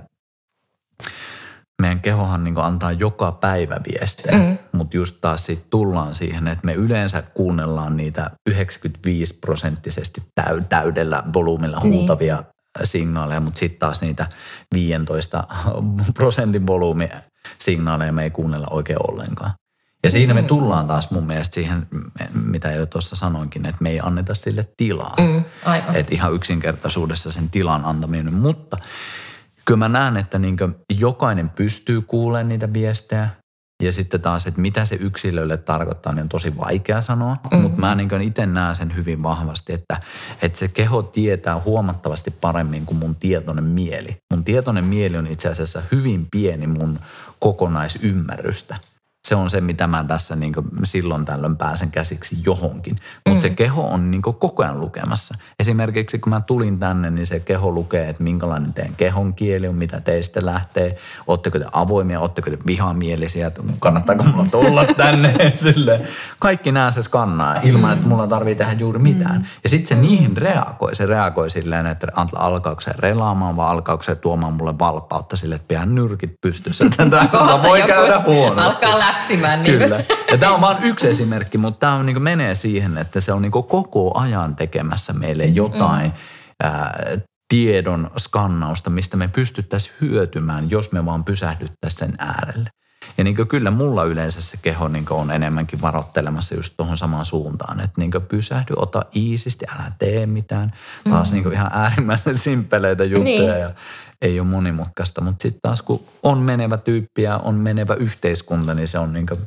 meidän kehohan niin antaa joka päivä viestejä, mm. mutta just taas sitten tullaan siihen, että me yleensä kuunnellaan niitä 95 prosenttisesti täydellä volyymilla niin. huutavia niin signaaleja, mutta sitten taas niitä 15 [laughs] prosentin volyymiä signaaleja me ei kuunnella oikein ollenkaan. Ja siinä me mm. tullaan taas mun mielestä siihen, mitä jo tuossa sanoinkin, että me ei anneta sille tilaa. Mm, että ihan yksinkertaisuudessa sen tilan antaminen. Mutta kyllä mä näen, että niin jokainen pystyy kuulemaan niitä viestejä. Ja sitten taas, että mitä se yksilölle tarkoittaa, niin on tosi vaikea sanoa. Mm. Mutta mä niin itse näen sen hyvin vahvasti, että, että se keho tietää huomattavasti paremmin kuin mun tietoinen mieli. Mun tietoinen mieli on itse asiassa hyvin pieni mun kokonaisymmärrystä se on se, mitä mä tässä niin silloin tällöin pääsen käsiksi johonkin. Mutta mm. se keho on niin koko ajan lukemassa. Esimerkiksi kun mä tulin tänne, niin se keho lukee, että minkälainen teidän kehon kieli on, mitä teistä lähtee. Oletteko te avoimia, oletteko te vihamielisiä, kannattaako mulla tulla [laughs] tänne. Sille. Kaikki nämä se skannaa ilman, että mulla tarvii tehdä juuri mitään. Mm. Ja sitten se niihin reagoi. Se reagoi silleen, että alkaako se relaamaan vai alkaako se tuomaan mulle valppautta sille, että pidän nyrkit pystyssä. [laughs] Tämä voi käydä huonosti. Alkaa läpsimään. Niin Kyllä. Ja tämä on vain yksi esimerkki, mutta tämä on, niin menee siihen, että se on niin koko ajan tekemässä meille jotain mm. ää, tiedon skannausta, mistä me pystyttäisiin hyötymään, jos me vaan pysähdyttäisiin sen äärelle. Ja niin kyllä mulla yleensä se keho niin on enemmänkin varoittelemassa just tuohon samaan suuntaan. Että niin pysähdy, ota iisisti, älä tee mitään. Taas mm. niin ihan äärimmäisen [laughs] simpeleitä juttuja. Niin. Ja ei ole monimutkaista. Mutta sitten taas kun on menevä tyyppi ja on menevä yhteiskunta, niin se on niin kuin,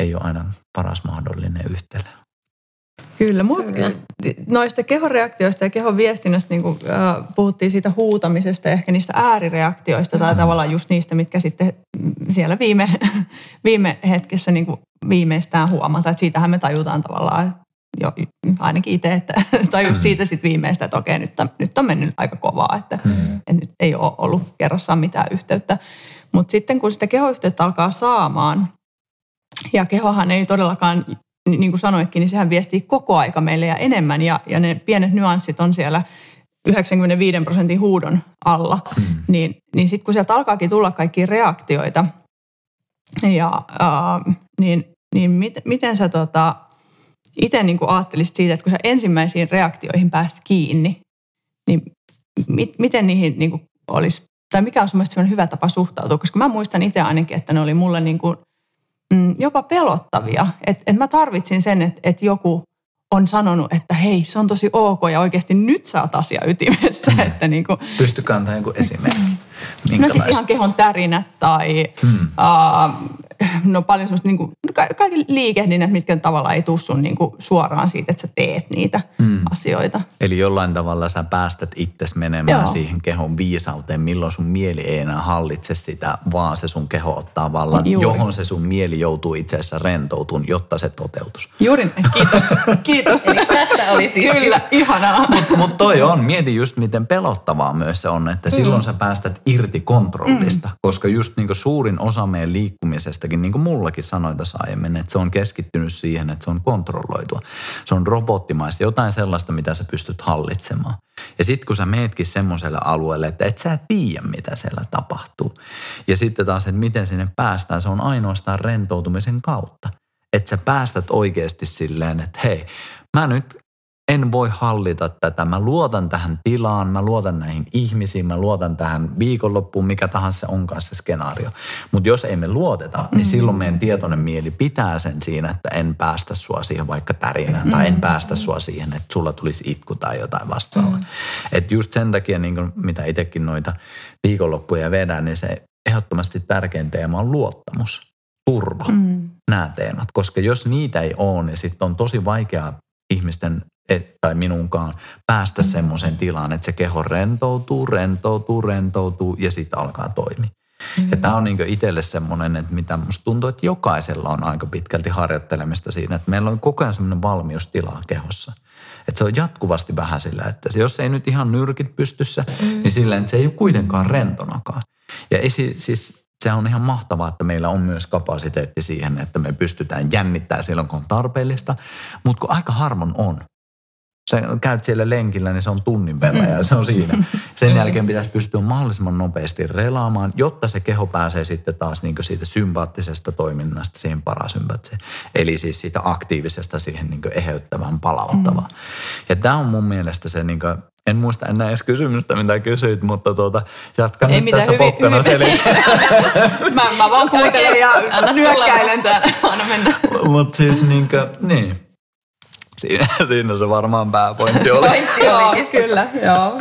ei ole aina paras mahdollinen yhtälö. Kyllä, Kyllä. noista kehoreaktioista ja kehon viestinnästä niin kuin, äh, puhuttiin siitä huutamisesta ja ehkä niistä äärireaktioista mm. tai tavallaan just niistä, mitkä sitten siellä viime, [laughs] viime hetkessä niin kuin viimeistään huomata. Että siitähän me tajutaan tavallaan, jo, ainakin itse, että [laughs] tajus mm. siitä sitten viimeistä, että okei, nyt, nyt on mennyt aika kovaa, että, mm. että nyt ei ole ollut kerrassaan mitään yhteyttä. Mutta sitten kun sitä kehoyhteyttä alkaa saamaan, ja kehohan ei todellakaan, niin kuin sanoitkin, niin sehän viestii koko aika meille ja enemmän, ja, ja ne pienet nyanssit on siellä 95 prosentin huudon alla, mm. niin, niin sitten kun sieltä alkaakin tulla kaikki reaktioita, ja, äh, niin, niin mit, miten sä tota, itse niin ajattelisit siitä, että kun sä ensimmäisiin reaktioihin pääst kiinni, niin mit, miten niihin niin kuin olisi, tai mikä on semmoista hyvä tapa suhtautua? Koska mä muistan itse ainakin, että ne oli mulle niin kuin, mm, jopa pelottavia. Että et mä tarvitsin sen, että et joku on sanonut, että hei, se on tosi ok ja oikeasti nyt sä oot asia ytimessä. Mm. Että niin kuin, Pystykö antaa joku esimerkki? no siis ihan kehon tärinät tai hmm. uh, no paljon semmoista niin kuin, ka- kaikki liikehdinnät, mitkä tavallaan ei tuu sun niin kuin suoraan siitä, että sä teet niitä hmm. asioita. Eli jollain tavalla sä päästät itsesi menemään Joo. siihen kehon viisauteen, milloin sun mieli ei enää hallitse sitä, vaan se sun keho ottaa vallan, Juuri. johon se sun mieli joutuu itse asiassa rentoutumaan, jotta se toteutus. Juuri kiitos. [laughs] kiitos. Eli tästä oli siis... Kyllä, ihanaa. Mutta mut toi on, mieti just miten pelottavaa myös se on, että mm. silloin sä päästät irti kontrollista, mm. koska just niinku suurin osa meidän liikkumisestakin, niin kuin mullakin sanoin tässä aiemmin, että se on keskittynyt siihen, että se on kontrolloitua. Se on robottimaista, jotain sellaista, mitä sä pystyt hallitsemaan. Ja sitten kun sä meetkin semmoiselle alueelle, että et sä tiedä, mitä siellä tapahtuu. Ja sitten taas, että miten sinne päästään, se on ainoastaan rentoutumisen kautta. Että sä päästät oikeasti silleen, että hei, mä nyt en voi hallita tätä. Mä luotan tähän tilaan, mä luotan näihin ihmisiin, mä luotan tähän viikonloppuun, mikä tahansa onkaan se skenaario. Mutta jos ei me luoteta, niin mm-hmm. silloin meidän tietoinen mieli pitää sen siinä, että en päästä sua siihen vaikka tärinään mm-hmm. tai en päästä sua siihen, että sulla tulisi itku tai jotain vastaavaa. Mm-hmm. Että just sen takia, niin kun, mitä itsekin noita viikonloppuja vedän, niin se ehdottomasti tärkein teema on luottamus, turva, mm. nämä teemat. Koska jos niitä ei ole, niin sitten on tosi vaikeaa ihmisten et, tai minunkaan päästä semmoiseen tilaan, että se keho rentoutuu, rentoutuu, rentoutuu ja sitten alkaa toimia. Mm-hmm. Ja tämä on niinku itselle semmoinen, että mitä musta tuntuu, että jokaisella on aika pitkälti harjoittelemista siinä, että meillä on koko ajan semmoinen valmiustila kehossa. Että se on jatkuvasti vähän sillä, että jos ei nyt ihan nyrkit pystyssä, mm-hmm. niin sillä että se ei ole kuitenkaan rentonakaan. Ja ei, siis se on ihan mahtavaa, että meillä on myös kapasiteetti siihen, että me pystytään jännittämään silloin, kun on tarpeellista. Mutta kun aika harvoin on, sä käyt siellä lenkillä, niin se on tunnin verran ja se on siinä. Sen jälkeen pitäisi pystyä mahdollisimman nopeasti relaamaan, jotta se keho pääsee sitten taas niin siitä sympaattisesta toiminnasta siihen parasympaattiseen. Eli siis siitä aktiivisesta siihen niin eheyttävään, palauttavaan. Mm. Ja tämä on mun mielestä se, niin kuin, en muista enää edes kysymystä, mitä kysyit, mutta tuota, jatka Ei nyt mitään, tässä hyvin, pokkana hyvin. [laughs] mä, mä vaan kuuntelen ja nyökkäilen täällä. Anna mennä. Mutta siis niin kuin, niin Siinä, siinä se varmaan pääpointti oli. Pointti oli kyllä, joo.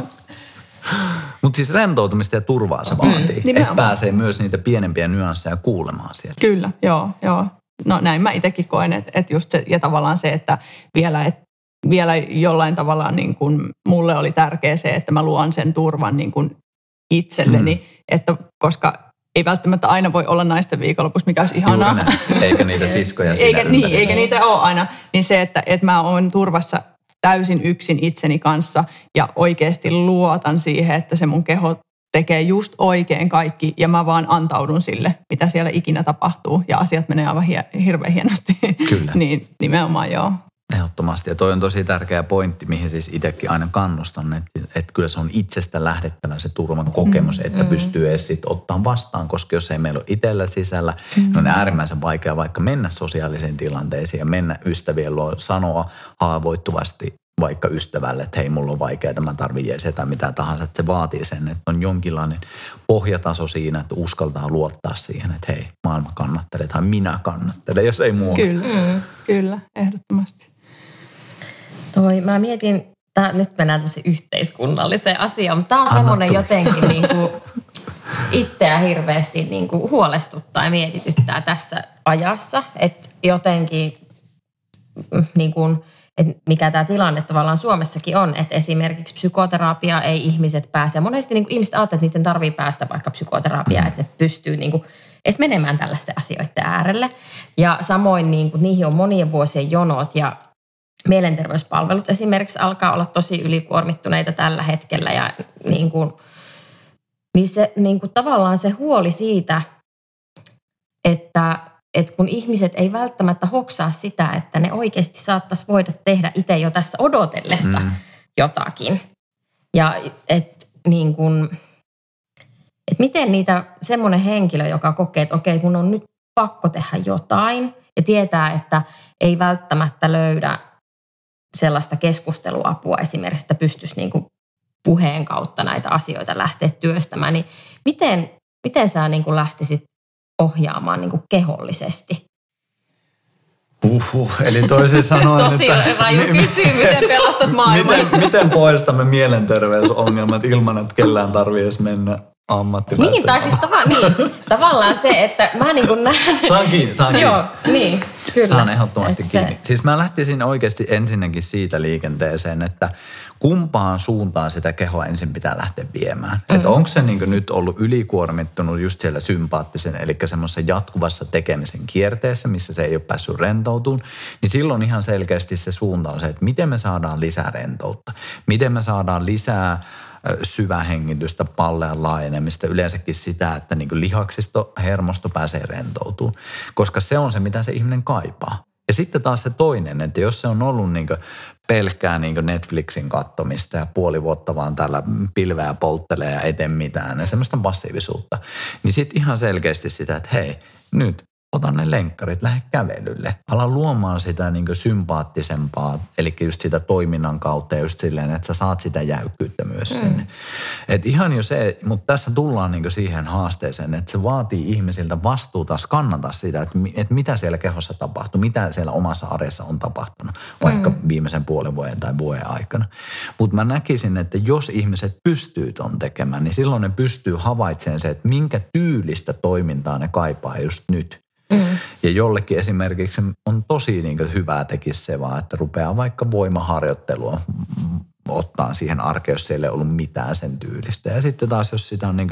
Mutta siis rentoutumista ja turvaa se vaatii. Mm, että pääsee myös niitä pienempiä nyansseja kuulemaan siellä. Kyllä, joo, joo. No näin mä itsekin koen, että, että just se, ja tavallaan se, että vielä, että vielä jollain tavalla niin kuin mulle oli tärkeä se, että mä luon sen turvan niin kuin itselleni, mm. että koska ei välttämättä aina voi olla naisten viikonlopussa, mikä olisi ihanaa. Eikä niitä [laughs] siskoja siinä eikä, niin, eikä niitä ole aina. Niin se, että, että mä oon turvassa täysin yksin itseni kanssa ja oikeasti luotan siihen, että se mun keho tekee just oikein kaikki ja mä vaan antaudun sille, mitä siellä ikinä tapahtuu ja asiat menee aivan hie- hirveän hienosti. Kyllä. [laughs] niin nimenomaan joo. Ehdottomasti. Ja toi on tosi tärkeä pointti, mihin siis itsekin aina kannustan, että, että kyllä se on itsestä lähdettävä se turvan kokemus, mm, että mm. pystyy edes sit ottaa vastaan, koska jos ei meillä ole itsellä sisällä, mm. niin on äärimmäisen vaikea vaikka mennä sosiaalisiin tilanteisiin ja mennä ystävien luo, sanoa haavoittuvasti vaikka ystävälle, että hei, mulla on vaikeaa, että mä tarvitsen jeesiä tai mitä tahansa, että se vaatii sen, että on jonkinlainen pohjataso siinä, että uskaltaa luottaa siihen, että hei, maailma kannattelee tai minä kannattelen, jos ei muu. Kyllä, mm. kyllä, ehdottomasti. Toi, mä mietin, tää, nyt mennään tämmöiseen yhteiskunnalliseen asiaan, mutta tämä on semmoinen jotenkin [laughs] niin kuin, itseä hirveästi niin kuin, huolestuttaa ja mietityttää tässä ajassa, että jotenkin niin kuin, että mikä tämä tilanne tavallaan Suomessakin on, että esimerkiksi psykoterapia ei ihmiset pääse. Monesti niin kuin ihmiset ajattelevat, että niiden tarvii päästä vaikka psykoterapiaan, että ne pystyy niin kuin, edes menemään tällaisten asioiden äärelle. Ja samoin niin kuin, niihin on monien vuosien jonot ja mielenterveyspalvelut esimerkiksi alkaa olla tosi ylikuormittuneita tällä hetkellä ja niin kuin, niin se niin kuin tavallaan se huoli siitä, että, että kun ihmiset ei välttämättä hoksaa sitä, että ne oikeasti saattaisi voida tehdä itse jo tässä odotellessa mm. jotakin. Ja että niin kuin, että miten niitä semmoinen henkilö, joka kokee, että okei, mun on nyt pakko tehdä jotain ja tietää, että ei välttämättä löydä sellaista keskusteluapua esimerkiksi, että pystyisi niin kuin puheen kautta näitä asioita lähteä työstämään, niin miten, miten sä niin kuin lähtisit ohjaamaan niin kuin kehollisesti? Uhuh, eli toisin [laughs] sanoen, Tosi että, raju mi- kysymys. Miten [laughs] pelastat maailman? miten, miten poistamme mielenterveysongelmat ilman, että kellään tarvii edes mennä ammattilaisten Niin, tai siis tava, niin, tavallaan se, että mä niin kuin näen... Saan kiinni, saan kiinni. Joo, niin, kyllä. Saan ehdottomasti Et se- kiinni. Siis mä lähtisin oikeasti ensinnäkin siitä liikenteeseen, että kumpaan suuntaan sitä kehoa ensin pitää lähteä viemään. Mm. Että onko se niin nyt ollut ylikuormittunut just siellä sympaattisen, eli semmoisessa jatkuvassa tekemisen kierteessä, missä se ei ole päässyt rentoutumaan, niin silloin ihan selkeästi se suunta on se, että miten me saadaan lisää rentoutta, miten me saadaan lisää syvähengitystä, pallean laajenemista, yleensäkin sitä, että niin lihaksisto, hermosto pääsee rentoutumaan, koska se on se, mitä se ihminen kaipaa. Ja sitten taas se toinen, että jos se on ollut niin pelkkää niin Netflixin kattomista ja puoli vuotta vaan täällä pilveä polttelee ja eteen mitään ja semmoista passiivisuutta, niin sitten ihan selkeästi sitä, että hei, nyt ota ne lenkkarit, lähde kävelylle. Ala luomaan sitä niin sympaattisempaa, eli just sitä toiminnan kautta ja just silleen, että sä saat sitä jäykkyyttä myös mm. sinne. Et ihan jo se, mutta tässä tullaan niin siihen haasteeseen, että se vaatii ihmisiltä vastuuta skannata sitä, että, että mitä siellä kehossa tapahtuu, mitä siellä omassa arjessa on tapahtunut, vaikka mm. viimeisen puolen vuoden tai vuoden aikana. Mutta mä näkisin, että jos ihmiset pystyy ton tekemään, niin silloin ne pystyy havaitsemaan se, että minkä tyylistä toimintaa ne kaipaa just nyt. Mm. Ja jollekin esimerkiksi on tosi niin hyvää tekisi se vaan, että rupeaa vaikka voimaharjoittelua ottaa siihen arkeen, jos siellä ei ollut mitään sen tyylistä. Ja sitten taas, jos sitä on niin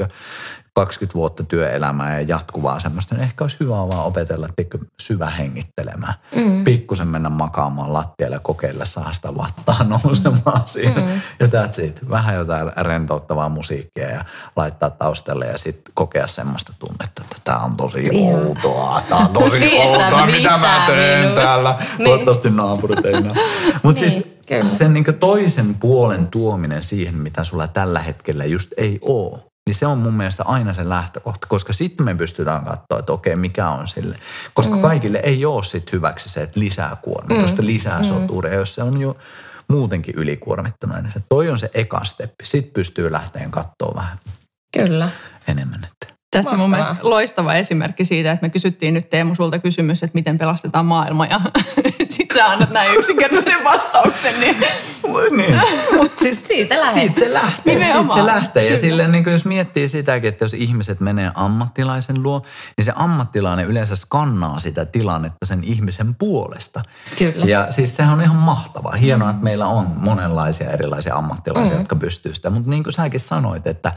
20 vuotta työelämää ja jatkuvaa semmoista, niin ehkä olisi hyvä vaan opetella pikku syvä hengittelemään. Mm. Pikkusen mennä makaamaan lattialle ja kokeilla saa sitä vattaa [laughs] nousemaan siinä. Mm. Ja that's it. Vähän jotain rentouttavaa musiikkia ja laittaa taustalle ja sitten kokea semmoista tunnetta, että tämä on tosi Ihan. outoa, tämä on tosi [laughs] Niin, outoa, mitä mä teen minus? täällä. Niin. Toivottavasti naapurit ei. Mutta Niin, siis kyllä. sen niin toisen puolen tuominen siihen, mitä sulla tällä hetkellä just ei ole, niin se on mun mielestä aina se lähtökohta, koska sitten me pystytään katsoa, että okei, mikä on sille. Koska mm. kaikille ei ole sit hyväksi se, että lisää kuormitusta, mm. lisää soturia, jos se on jo muutenkin ylikuormittuneena. niin Se toi on se eka steppi. Sitten pystyy lähteen katsoa vähän Kyllä. enemmän. Että. Tässä on mun mielestä loistava esimerkki siitä, että me kysyttiin nyt Teemu sulta kysymys, että miten pelastetaan maailma ja [laughs] sit sä annat näin yksinkertaisen vastauksen, niin niin. Mut siis Siitä lähtee. Siitä se lähtee. Siitä Nimenomaan. se lähtee. Ja Kyllä. silleen, niin jos miettii sitäkin, että jos ihmiset menee ammattilaisen luo, niin se ammattilainen yleensä skannaa sitä tilannetta sen ihmisen puolesta. Kyllä. Ja siis sehän on ihan mahtavaa. Hienoa, että meillä on monenlaisia erilaisia ammattilaisia, mm. jotka pystyy sitä. Mutta niin kuin säkin sanoit, että,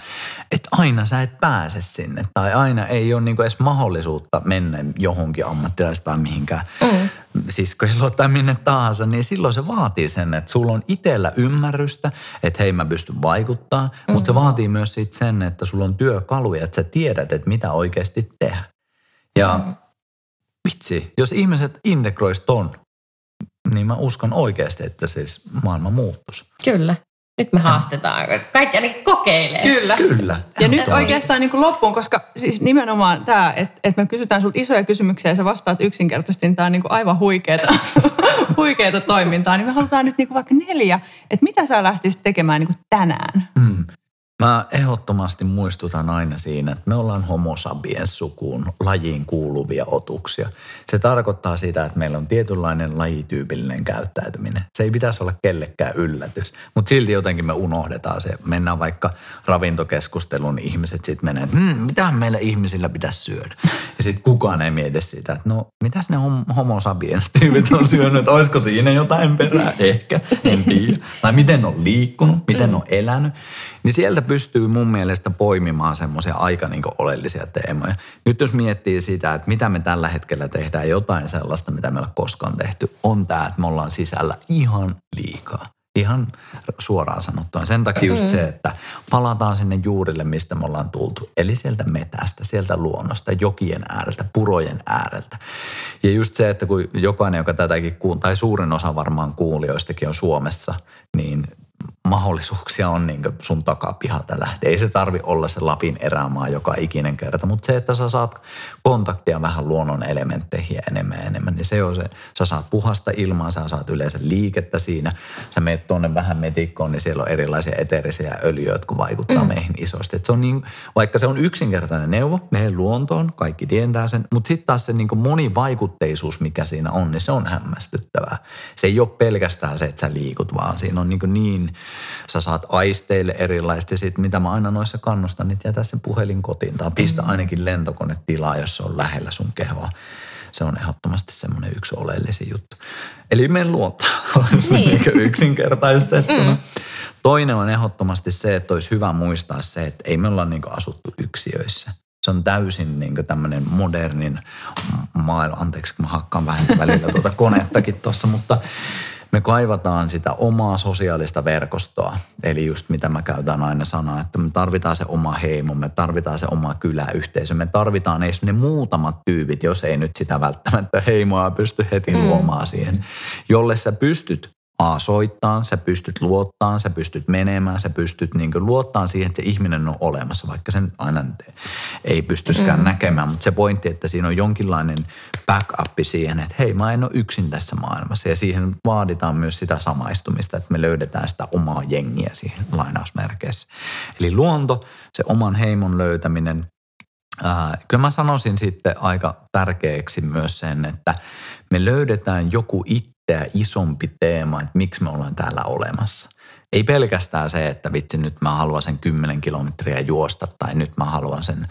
että aina sä et pääse sinne. Tai aina ei ole niin kuin edes mahdollisuutta mennä johonkin ammattilaiseen tai mihinkään. Mm siskoiluun tai minne tahansa, niin silloin se vaatii sen, että sulla on itsellä ymmärrystä, että hei mä pystyn vaikuttaa, mm. mutta se vaatii myös sit sen, että sulla on työkaluja, että sä tiedät, että mitä oikeasti tehdä. Ja mm. vitsi, jos ihmiset integrois ton, niin mä uskon oikeasti, että siis maailma muuttuisi. Kyllä. Nyt me haastetaan. Kaikki ainakin kokeilee. kyllä. Kyllä. Ja nyt oikeastaan niin kuin loppuun, koska siis nimenomaan tämä, että, että me kysytään sulta isoja kysymyksiä ja sä vastaat yksinkertaisesti, niin tämä on niin kuin aivan huikeeta, [laughs] huikeeta toimintaa. Niin me halutaan nyt niin kuin vaikka neljä, että mitä sä lähtisit tekemään niin kuin tänään? Mm. Mä ehdottomasti muistutan aina siinä, että me ollaan homo sapiens sukuun lajiin kuuluvia otuksia. Se tarkoittaa sitä, että meillä on tietynlainen lajityypillinen käyttäytyminen. Se ei pitäisi olla kellekään yllätys, mutta silti jotenkin me unohdetaan se. Mennään vaikka ravintokeskusteluun, niin ihmiset sitten menee, että hmm, mitä meillä ihmisillä pitäisi syödä. Ja sitten kukaan ei mieti sitä, että no mitäs ne hom- homo sapiens tyypit on syönyt, olisiko siinä jotain perää? Ehkä, en tiedä. Tai miten on liikkunut, miten on elänyt. Niin sieltä pystyy mun mielestä poimimaan semmoisia aika niin oleellisia teemoja. Nyt jos miettii sitä, että mitä me tällä hetkellä tehdään, jotain sellaista, mitä meillä koskaan tehty, on tämä, että me ollaan sisällä ihan liikaa. Ihan suoraan sanottuna. Sen takia just se, että palataan sinne juurille, mistä me ollaan tultu. Eli sieltä metästä, sieltä luonnosta, jokien ääreltä, purojen ääreltä. Ja just se, että kun jokainen, joka tätäkin kuun, tai suurin osa varmaan kuulijoistakin on Suomessa, niin mahdollisuuksia on niin sun takapihalta lähteä. Ei se tarvi olla se Lapin erämaa joka ikinen kerta, mutta se, että sä saat kontaktia vähän luonnon elementteihin enemmän ja enemmän, niin se on se. Sä saat puhasta ilmaa, sä saat yleensä liikettä siinä. Sä meet tuonne vähän metikkoon, niin siellä on erilaisia eteerisiä öljyjä, jotka vaikuttaa mm. meihin isosti. Et se on niin, vaikka se on yksinkertainen neuvo, meidän luontoon, kaikki tietää sen, mutta sitten taas se niin monivaikutteisuus, mikä siinä on, niin se on hämmästyttävää. Se ei ole pelkästään se, että sä liikut, vaan siinä on niin, niin sä saat aisteille erilaisesti. Sitten mitä mä aina noissa kannustan, niin jätä sen puhelin kotiin tai pistä mm. ainakin lentokone tilaa, jos se on lähellä sun kehoa. Se on ehdottomasti semmoinen yksi oleellisin juttu. Eli men luota niin. yksinkertaistettuna. Mm. Toinen on ehdottomasti se, että olisi hyvä muistaa se, että ei me olla niin asuttu yksiöissä. Se on täysin niin tämmöinen modernin maailma. Anteeksi, kun mä hakkaan vähän välillä tuota konettakin tuossa, mutta me kaivataan sitä omaa sosiaalista verkostoa. Eli just mitä mä käytän aina sanaa, että me tarvitaan se oma heimo, me tarvitaan se oma kyläyhteisö, me tarvitaan edes ne muutamat tyypit, jos ei nyt sitä välttämättä heimoa pysty heti mm. luomaan siihen. Jolle sä pystyt A, soittaa, sä pystyt luottaan, sä pystyt menemään, sä pystyt niin luottaan siihen, että se ihminen on olemassa, vaikka sen aina ei pystyskään mm. näkemään. Mutta se pointti, että siinä on jonkinlainen backup siihen, että hei, mä en ole yksin tässä maailmassa. Ja siihen vaaditaan myös sitä samaistumista, että me löydetään sitä omaa jengiä siihen lainausmerkeissä. Eli luonto, se oman heimon löytäminen, kyllä mä sanoisin sitten aika tärkeäksi myös sen, että me löydetään joku itseä isompi teema, että miksi me ollaan täällä olemassa. Ei pelkästään se, että vitsi nyt mä haluan sen 10 kilometriä juosta tai nyt mä haluan sen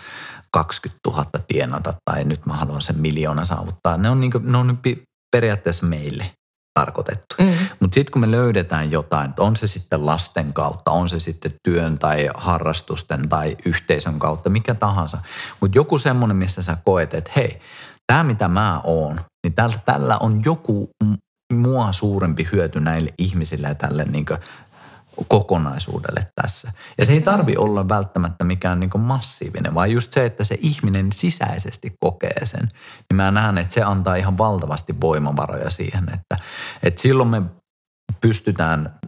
20 000 tienata tai nyt mä haluan sen miljoona saavuttaa. Ne on, niin kuin, ne on periaatteessa meille tarkoitettu. Mm. Mutta sitten kun me löydetään jotain, on se sitten lasten kautta, on se sitten työn tai harrastusten tai yhteisön kautta, mikä tahansa. Mutta joku semmoinen, missä sä koet, että hei, tämä mitä mä oon, niin tällä, tällä on joku mua suurempi hyöty näille ihmisille ja tälle niin kokonaisuudelle tässä. Ja se ei tarvi olla välttämättä mikään niin massiivinen, vaan just se, että se ihminen sisäisesti kokee sen. Niin mä näen, että se antaa ihan valtavasti voimavaroja siihen, että, että silloin me pystytään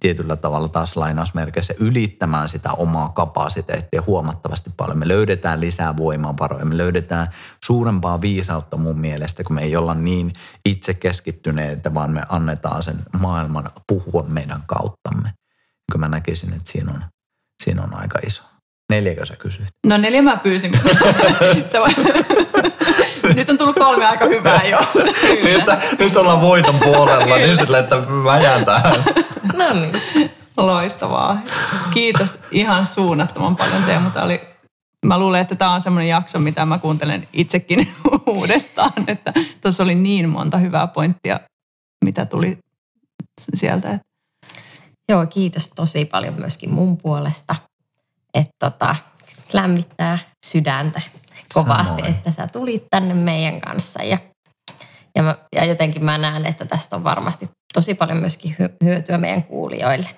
tietyllä tavalla taas lainausmerkeissä ylittämään sitä omaa kapasiteettia huomattavasti paljon. Me löydetään lisää voimavaroja, me löydetään suurempaa viisautta mun mielestä, kun me ei olla niin itse keskittyneitä, vaan me annetaan sen maailman puhua meidän kauttamme. Kun mä näkisin, että siinä on, siinä on aika iso. Neljäkö sä kysyit? No neljä mä pyysin. [laughs] [laughs] nyt on tullut kolme aika hyvää jo. [laughs] nyt, nyt ollaan voiton puolella, niin sitten että mä jään tähän. [laughs] No niin. Loistavaa. Kiitos ihan suunnattoman paljon Teemu. Tämä oli, mä luulen, että tämä on semmoinen jakso, mitä mä kuuntelen itsekin [laughs] uudestaan. Että tuossa oli niin monta hyvää pointtia, mitä tuli sieltä. Joo, kiitos tosi paljon myöskin mun puolesta. Että tota, lämmittää sydäntä kovasti, Samoin. että sä tulit tänne meidän kanssa. Ja, ja, mä, ja jotenkin mä näen, että tästä on varmasti tosi paljon myöskin hyötyä meidän kuulijoille.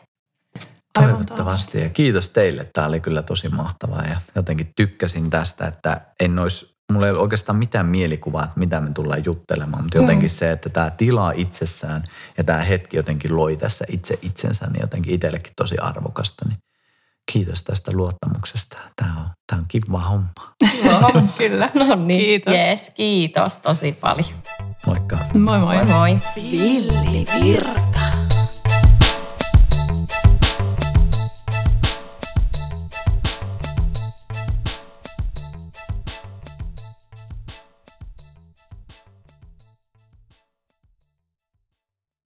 Toivottavasti ja kiitos teille. Tämä oli kyllä tosi mahtavaa ja jotenkin tykkäsin tästä, että en olisi, mulla ei ole oikeastaan mitään mielikuvaa, että mitä me tullaan juttelemaan, mutta jotenkin mm. se, että tämä tila itsessään ja tämä hetki jotenkin loi tässä itse itsensä, niin jotenkin itsellekin tosi arvokasta. Niin kiitos tästä luottamuksesta. Tämä on, tämä on kiva homma. Kiva Kyllä. [laughs] No niin. Kiitos. Yes, kiitos tosi paljon. Moikka. Moi moi. Moi moi. Villi Virta.